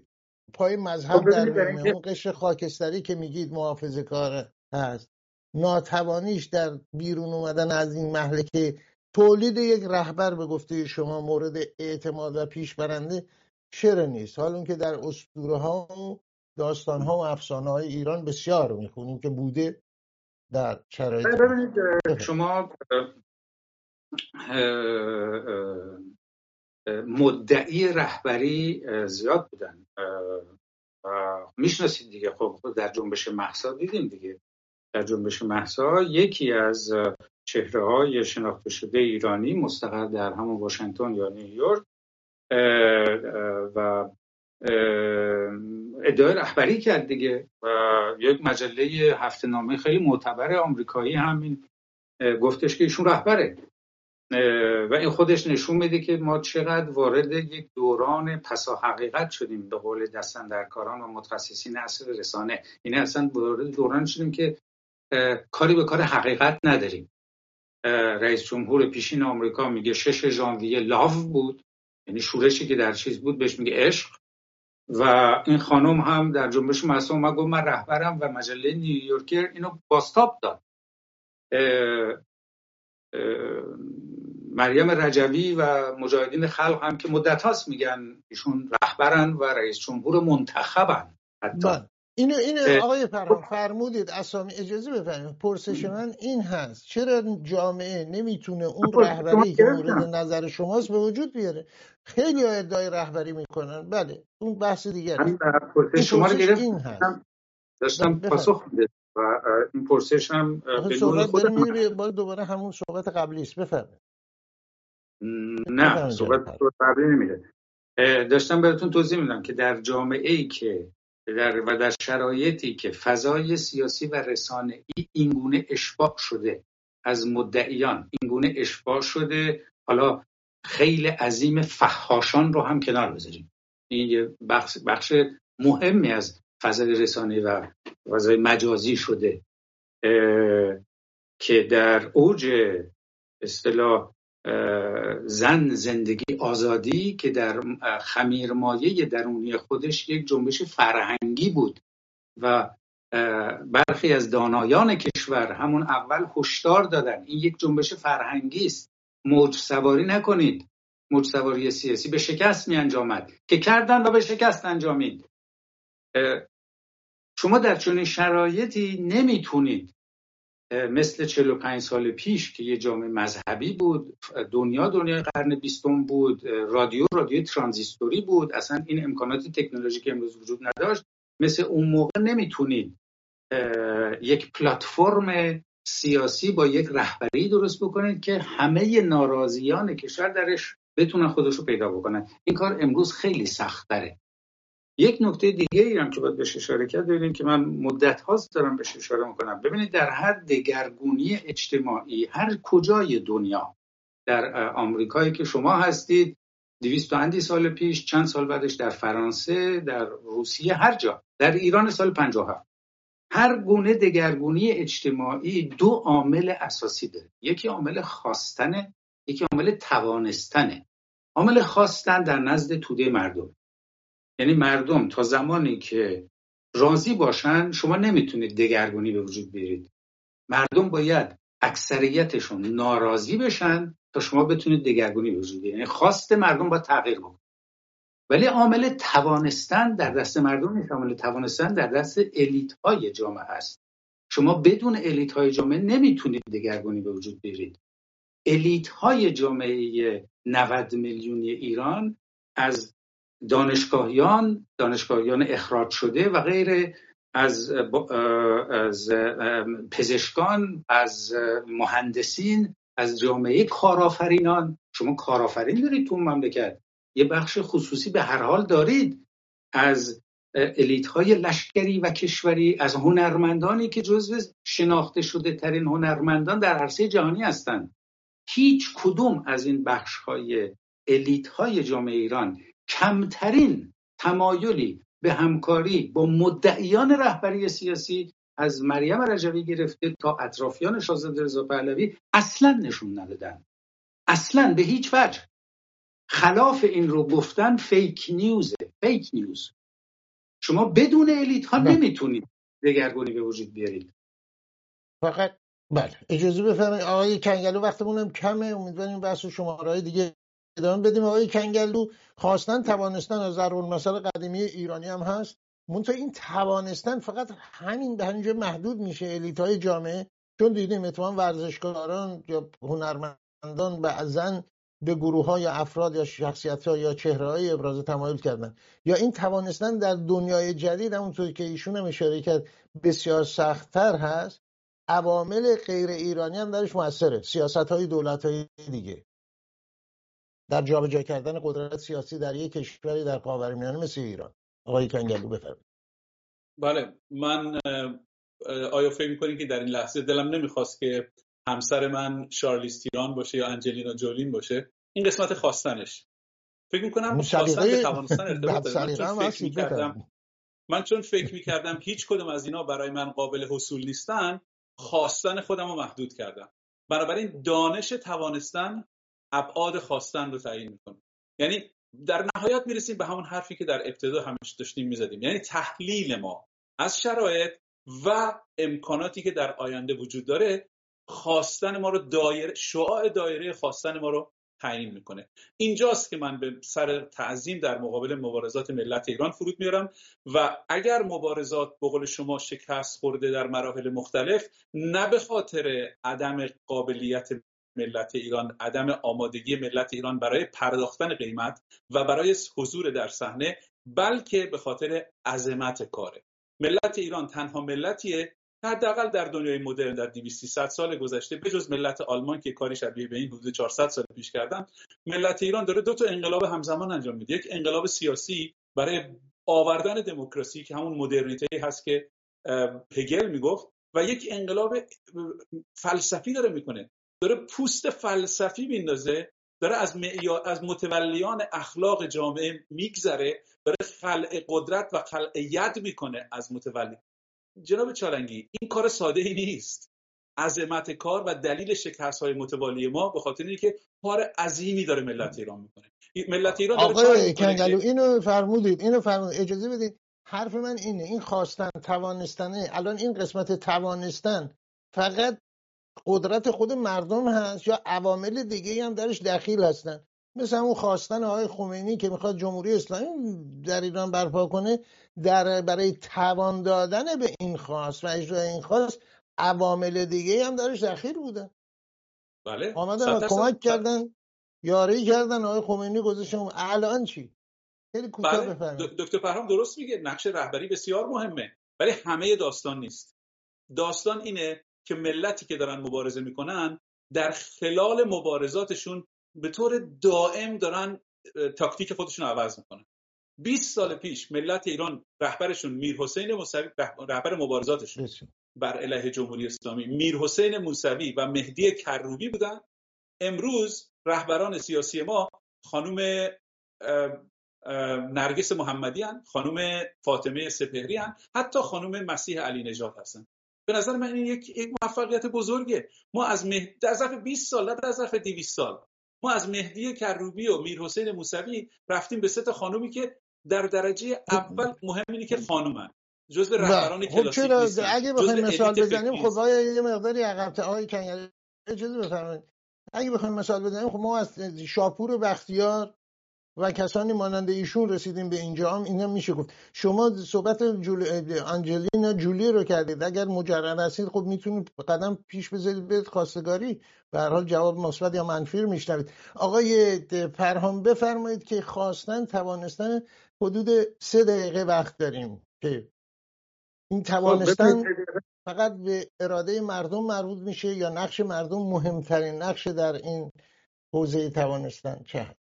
پای مذهب خب در میونه اون قشر خاکستری که میگید محافظه کار هست. ناتوانیش در بیرون اومدن از این محلکه تولید یک رهبر به گفته شما مورد اعتماد و پیش برنده چرا نیست. حال که در اسطوره ها و داستان ها و افسانه های ایران بسیار می‌خونیم که بوده در شرایط ببینید شما مدعی رهبری زیاد بودن. می‌شناسید دیگه خب در جنبش محسا دیدیم دیگه. در جنبش محسا یکی از چهره های شناخته شده ایرانی مستقر در همون واشنگتن یا نیویورک و ادعای رهبری کرد دیگه. و یک مجله هفته نامه خیلی معتبر آمریکایی همین گفتش که ایشون رهبره. و این خودش نشون میده که ما چقدر وارد یک دوران پسا حقیقت شدیم به قول دستندرکاران و متخصصین اصل رسانه. اینه اصلا وارد دوران شدیم که کاری به کار حقیقت نداریم. رئیس جمهور پیشین آمریکا میگه شش ژانویه لاو بود یعنی شورشی که در چیز بود بهش میگه عشق. و این خانم هم در جنبش مصوم ما گفت من رهبرم و مجله نیویورکر اینو باستاب داد. مریم رجوی و مجاهدین خلق هم که مدت هاست میگن ایشون رهبرن و رئیس جمهور منتخبن حتی. بله. اینو این آقای فرام فرمودید اسامی اجازه بفرمایید. پرسش من این هست. چرا جامعه نمی‌تونه اون رهبری که مورد نظر شماست به وجود بیاره؟ خیلی ادعای رهبری می‌کنن. بله اون بحث دیگره پرسش شما رو این هست. داشتم پاسخ میده و این پرسش هم به صحبت داره دوباره همون صحبت قبلی است. بفرمایید. نه صحبت قبلی نمیره داشتم براتون توضیح میدم که در جامعه ای که و در شرایطی که فضای سیاسی و رسانه ای اینگونه اشباع شده از مدعیان اینگونه اشباع شده حالا خیلی عظیم فحاشان رو هم کنار بذاریم. این یه بخش, بخش مهمی از فضای رسانه و فضای مجازی شده که در اوج اصطلاح زن زندگی آزادی که در خمیرمایه درونی خودش یک جنبش فرهنگی بود و برخی از دانایان کشور همون اول هشدار دادن. این یک جنبش فرهنگی است. موج سواری نکنید. موج سواری سیاسی به شکست می انجامد. که کردن و به شکست انجامید. شما در چنین شرایطی نمی‌تونید مثل 45 سال پیش که یه جامعه مذهبی بود دنیا دنیا قرن بیستم بود رادیو رادیو ترانزیستوری بود. اصلا این امکانات تکنولوژیک امروز وجود نداشت مثل اون موقع نمی‌تونید یک پلتفرم سیاسی با یک رهبری درست بکنید که همه ناراضیان کشور درش بتونن خودش رو پیدا بکنن. این کار امروز خیلی سخت داره یک نکته دیگه ای هم که باید بهش اشاره کرد ببینید که من مدت هاست دارم بهش اشاره می‌کنم. ببینید در هر دگرگونی اجتماعی هر کجای دنیا در آمریکایی که شما هستید دویست و اندی سال پیش چند سال بعدش در فرانسه در روسیه هر جا در ایران سال 57 هر گونه دگرگونی اجتماعی دو عامل اساسی داره. یکی عامل خواستنه یکی عامل توانستنه. عامل خواستن در نزد توده مردم. یعنی مردم تا زمانی که راضی باشن شما نمی‌تونید دگرگونی به وجود بیارید. مردم باید اکثریتشون ناراضی بشن تا شما بتونید دگرگونی به وجود بیارید. یعنی خواست مردم با تغییر بکنه ولی عامل توانستن در دست مردم نیست. عامل توانستن در دست الیت های جامعه است. شما بدون الیت های جامعه نمی‌تونید دگرگونی به وجود بیارید. الیت های جامعه 90 میلیونی ایران از دانشگاهیان دانشگاهیان اخراج شده و غیر از, از پزشکان از مهندسین از جامعه کارآفرینان. شما کارآفرین دارید تو مملکت. یه بخش خصوصی به هر حال دارید. از الیت های لشکری و کشوری از هنرمندانی که جزو شناخته شده ترین هنرمندان در عرصه جهانی هستند. هیچ کدوم از این بخش های الیت های جامعه ایران کمترین تمایلی به همکاری با مدعیان رهبری سیاسی از مریم رجوی گرفته تا اطرافیان شاهزاده رضا پهلوی اصلا نشون ندادن. اصلا به هیچ وجه. خلاف این رو گفتن فیک نیوزه فیک نیوز شما بدون الیت ها نمی‌تونید دگرگونی به وجود بیارید. فقط بله اجازه بفرمایید. آقای کنگلو وقتمون کمه. امیدواریم بحث شماره دیگه ادامه بدیم. آقای کنگلو خواستن توانستن از ضرور مثال قدیمی ایرانی هم هست. منتها این توانستن فقط همین به همینجا محدود میشه. الیت های جامعه چون دیدیم اتفاقا ورزشکاران یا هنرمندان بعضا به گروه های افراد یا شخصیت ها یا چهره های ابراز تمایل کردن. یا این توانستن در دنیای جدید همونطوری که ایشون هم اشاره کرد بسیار سختتر هست. عوامل غیر ایرانی هم درش موثره. سیاست های دولت های دیگه. در جابجا کردن قدرت سیاسی در یک کشوری در خاورمیانه مثل ایران. آقای کنگلو بفرمایید. بله من آیا فکر می‌کنید که در این لحظه دلم نمی‌خواست که همسر من شارلیز تیران باشه یا انجلینا جولین باشه؟ این قسمت خواستنش. فکر می‌کنم خواستن به توانستن ارتباط من چون فکر می‌کردم هیچ کدوم از اینا برای من قابل حصول نیستن خواستن خودم رو محدود کردم. بنابراین دانش توانستن ابعاد خواستن رو تعیین می‌کنه. یعنی در نهایت می‌رسیم به همون حرفی که در ابتدا همش داشتیم می‌زدیم. یعنی تحلیل ما از شرایط و امکاناتی که در آینده وجود داره خواستن ما رو دایره شعاع دایره خواستن ما رو تعیین می‌کنه. اینجاست که من به سر تعظیم در مقابل مبارزات ملت ایران فرود میارم و اگر مبارزات به قول شما شکست خورده در مراحل مختلف نه به خاطر عدم قابلیت ملت ایران عدم آمادگی ملت ایران برای پرداختن قیمت و برای حضور در صحنه بلکه به خاطر عظمت کاره. ملت ایران تنها ملتیه حداقل در دنیای مدرن در 200 سال گذشته بجز ملت آلمان که کاری شبیه به این حدود 400 سال پیش کردن ملت ایران داره دو تا انقلاب همزمان انجام میده. یک انقلاب سیاسی برای آوردن دموکراسی که همون مدرنیته هست که هگل می‌گفت و یک انقلاب فلسفی داره می‌کنه. داره پوست فلسفی میندازه داره از از متولیان اخلاق جامعه میگذره داره خلع قدرت و خلع ید می‌کنه از متولی. جناب چالنگی این کار ساده ای نیست. عظمت کار و دلیل شکست های متوالی ما به خاطر اینکه کار عظیمی داره ملت ایران می‌کنه. ملت ایران داره آقای کنگلو اینو فرمودید اینو فرمودید. اجازه بدید. حرف من اینه این خواستن توانستنه. الان این قسمت توانستن فقط قدرت خود مردم هست یا عوامل دیگه هم درش دخیل هستن. مثل اون خواستن آقای خمینی که می‌خواد جمهوری اسلامی در ایران برپا کنه در برای توان دادن به این خواست و اجرای این خواست عوامل دیگه هم درش دخیل بودن. بله. آمدن کمک کردن یاری کردن آقای خمینی گذاشتن الان چی؟ خیلی کوتاه بله. دکتر فرهام درست میگه نقش رهبری بسیار مهمه ولی همه داستان نیست. داستان اینه که ملتی که دارن مبارزه می‌کنن در خلال مبارزاتشون به طور دائم دارن تاکتیک خودشون عوض می‌کنن. 20 سال پیش ملت ایران رهبرشون میر حسین موسوی رهبر مبارزاتشون بر علیه جمهوری اسلامی میر حسین موسوی و مهدی کروبی بودن. امروز رهبران سیاسی ما خانم نرگس محمدی هن، خانم فاطمه سپهری هن، حتی خانم مسیح علی نجات هستن. به نظر من این یک, یک موفقیت بزرگه. ما از مهدی در ظرف 20 سال نه در ظرف 200 سال. ما از مهدی کروبی و میر حسین موسوی رفتیم به سه تا خانومی که در درجه اول مهم اینه که خانومن. جزء رهبران خب کلاسیک نیستن. اگه بخوایم مثال بزنیم خب آیا یه مقداری عقب آقای کنگل اجازه بفرمایید. اگه بخوایم مثال بزنیم خب ما از شاپور و بختیار و کسانی مانند ایشون رسیدیم به اینجا هم اینا میشه گفت. شما صحبت جول... آنجلینا جولی رو کردید. اگر مجرد هستید خب می‌تونید قدم پیش بذارید به خواستگاری. به هر حال جواب مثبت یا منفی رو میشنوید. آقای فرهام بفرمایید که خواستن توانستن حدود سه دقیقه وقت داریم که این خب، توانستن فقط به اراده مردم مربوط میشه یا نقش مردم مهمترین نقش در این حوزه توانستن چه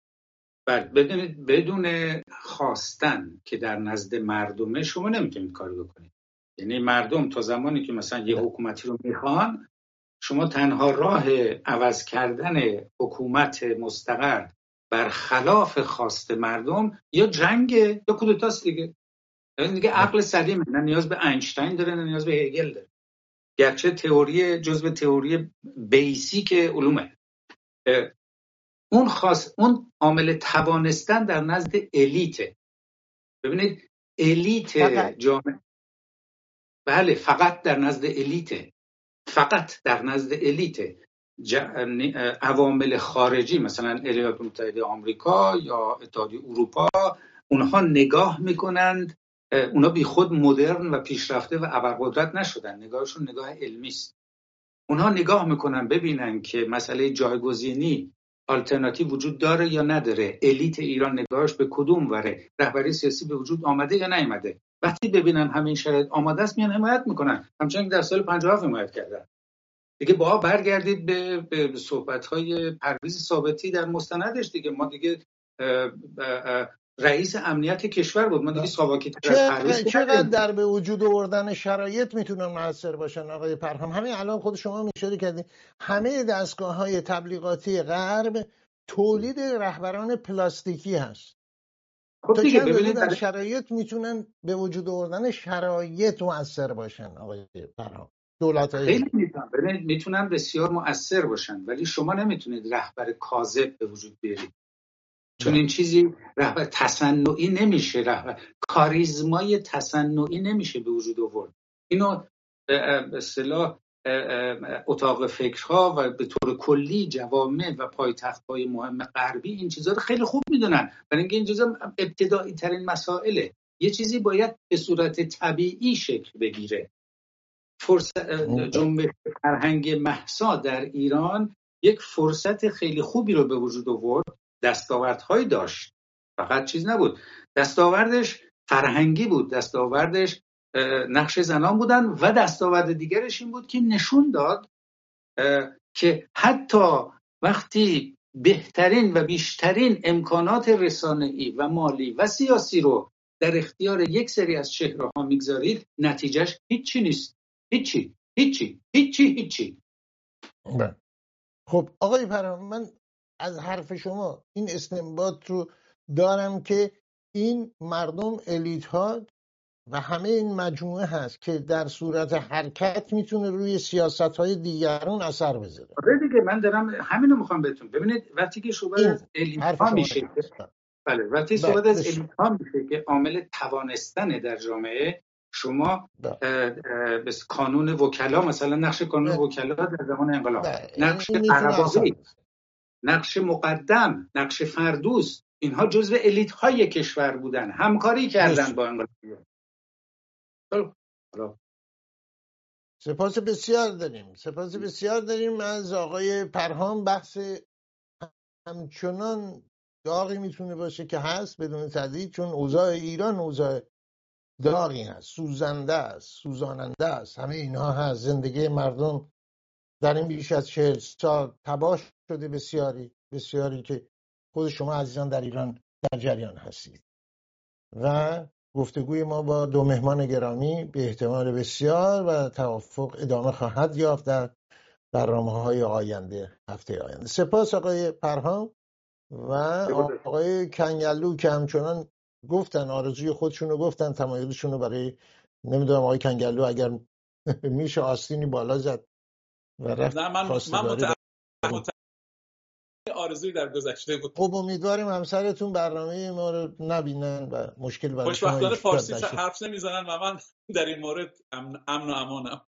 بله ببینید بدون خواستن که در نزد مردمه شما نمی‌تونید کاری بکنید. یعنی مردم تا زمانی که مثلا یه حکومتی رو می‌خوان شما تنها راه عوض کردن حکومت مستقر بر خلاف خواست مردم یا جنگ یا کودتاست دیگه. یعنی دیگه عقل سلیمه نه نیاز به اینشتین داره نه نیاز به هگل داره. گرچه تئوری جزء تئوری بیسیک علومه. اون خاص اون عامل توانستن در نزد الیته. ببینید الیت. جامعه بله فقط در نزد الیته. فقط در نزد الیته. ج- عوامل خارجی مثلا ایالات متحده آمریکا یا اتحادیه اروپا اونها نگاه می‌کنند. اونا بی خود مدرن و پیشرفته و ابرقدرت نشدن. نگاهشون نگاه علمی است. اونها نگاه می‌کنن ببینن که مسئله جایگزینی آلترناتیو وجود داره یا نداره؟ الیت ایران نگاهش به کدوم وره؟ رهبری سیاسی به وجود آمده یا نیامده؟ وقتی ببینن همین شرایط آماده است میان حمایت می‌کنن. همچنین که در سال 57 حمایت کردن. دیگه با برگردید به, به صحبت های پرویز ثابتی در مستندش دیگه. ما دیگه رئیس امنیت کشور بود. ما دیگه ساواکی چقدر. در به وجود آوردن شرایط می‌تونن موثر باشن آقای پرهام؟ همین الان خود شما اشاره کردید همه دستگاه های تبلیغاتی غرب تولید رهبران پلاستیکی هست. خب تا دیگه ببینید در برای- شرایط می‌تونن به وجود آوردن شرایط مؤثر باشن آقای پرهام؟ دولت های خیلی می‌تونن. ببینید می‌تونن بسیار مؤثر باشن ولی شما نمی‌تونید رهبر کاذب به وجود بیارید. چون این چیزی رهبر تصنعی نمیشه رهبر کاریزمای تصنعی نمیشه به وجود آورد. اینو به اصطلاح اتاق فکرها و به طور کلی جوامع و پایتخت‌های مهم غربی این چیزها رو خیلی خوب می‌دونن. برای اینکه این چیزا ابتدایی ترین مسائله. یه چیزی باید به صورت طبیعی شکل بگیره. فرصت جنبش فرهنگ محسا در ایران یک فرصت خیلی خوبی رو به وجود آورد. دستاوردهایی داشت. فقط چیز نبود. دستاوردش فرهنگی بود. دستاوردش نقش زنان بودن و دستاورد دیگرش این بود که نشون داد که حتی وقتی بهترین و بیشترین امکانات رسانه‌ای و مالی و سیاسی رو در اختیار یک سری از چهره ها می‌گذارید نتیجهش هیچی نیست. هیچی. هیچی. هیچی. هیچی. بله. خب آقای پرهام من از حرف شما این استنباط رو دارم که این مردم الیت ها و همه این مجموعه هست که در صورت حرکت می‌تونه روی سیاست های دیگران اثر بذاره آره دیگه من دارم همینو می‌خوام بهتون ببینید وقتی که صحبت از الیت ها میشه. بله وقتی بله، صحبت از بسیار. الیت ها میشه که عامل توانستن در جامعه شما بله. کانون وکلا مثلا نقش کانون بله. وکلا در زمان انقلاب بله، نقش این نقش مقدم نقش فردوس اینها جزو الیت های کشور بودن. همکاری کردن. با انقلاب خب، سپاس بسیار داریم. سپاس بسیار داریم. از آقای پرهام بحث همچنان داغی می‌تونه باشه که هست بدون تردید چون اوضاع ایران اوضاع داغی هست سوزنده است سوزاننده است. همه اینها هست. زندگی مردم در این بیش از چهل سال تباه شده بسیاری بسیاری که خود شما عزیزان در ایران در جریان هستید. و گفتگوی ما با دو مهمان گرامی به احتمال بسیار و توافق ادامه خواهد یافت در برنامه های آینده هفته آینده. سپاس آقای پرهام و آقای کنگلو که همچنان گفتن آرزوی خودشون رو گفتن تمایلشون رو برای نمی‌دونم آقای کنگلو اگر میشه آستینی بالا زد و رفت نه من من آرزوی در گذشته بود. خب امیدواریم همسرتون برنامه ما رو نبینن و مشکل برای شما خوشبختانه فارسی. حرف نمی‌زنن و من در این مورد امن, امن و امانم.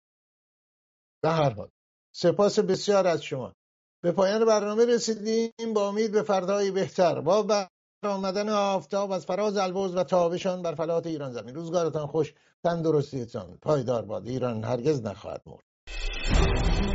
به هر حال. سپاس بسیار از شما. به پایان برنامه رسیدیم. با امید به فردایی بهتر. با آمدن آفتاب از فراز البرز و تابشان بر فلات ایران زمین. روزگارتان خوش تندرستیتان پایدار باد. ایران هرگز نخواهد مرد.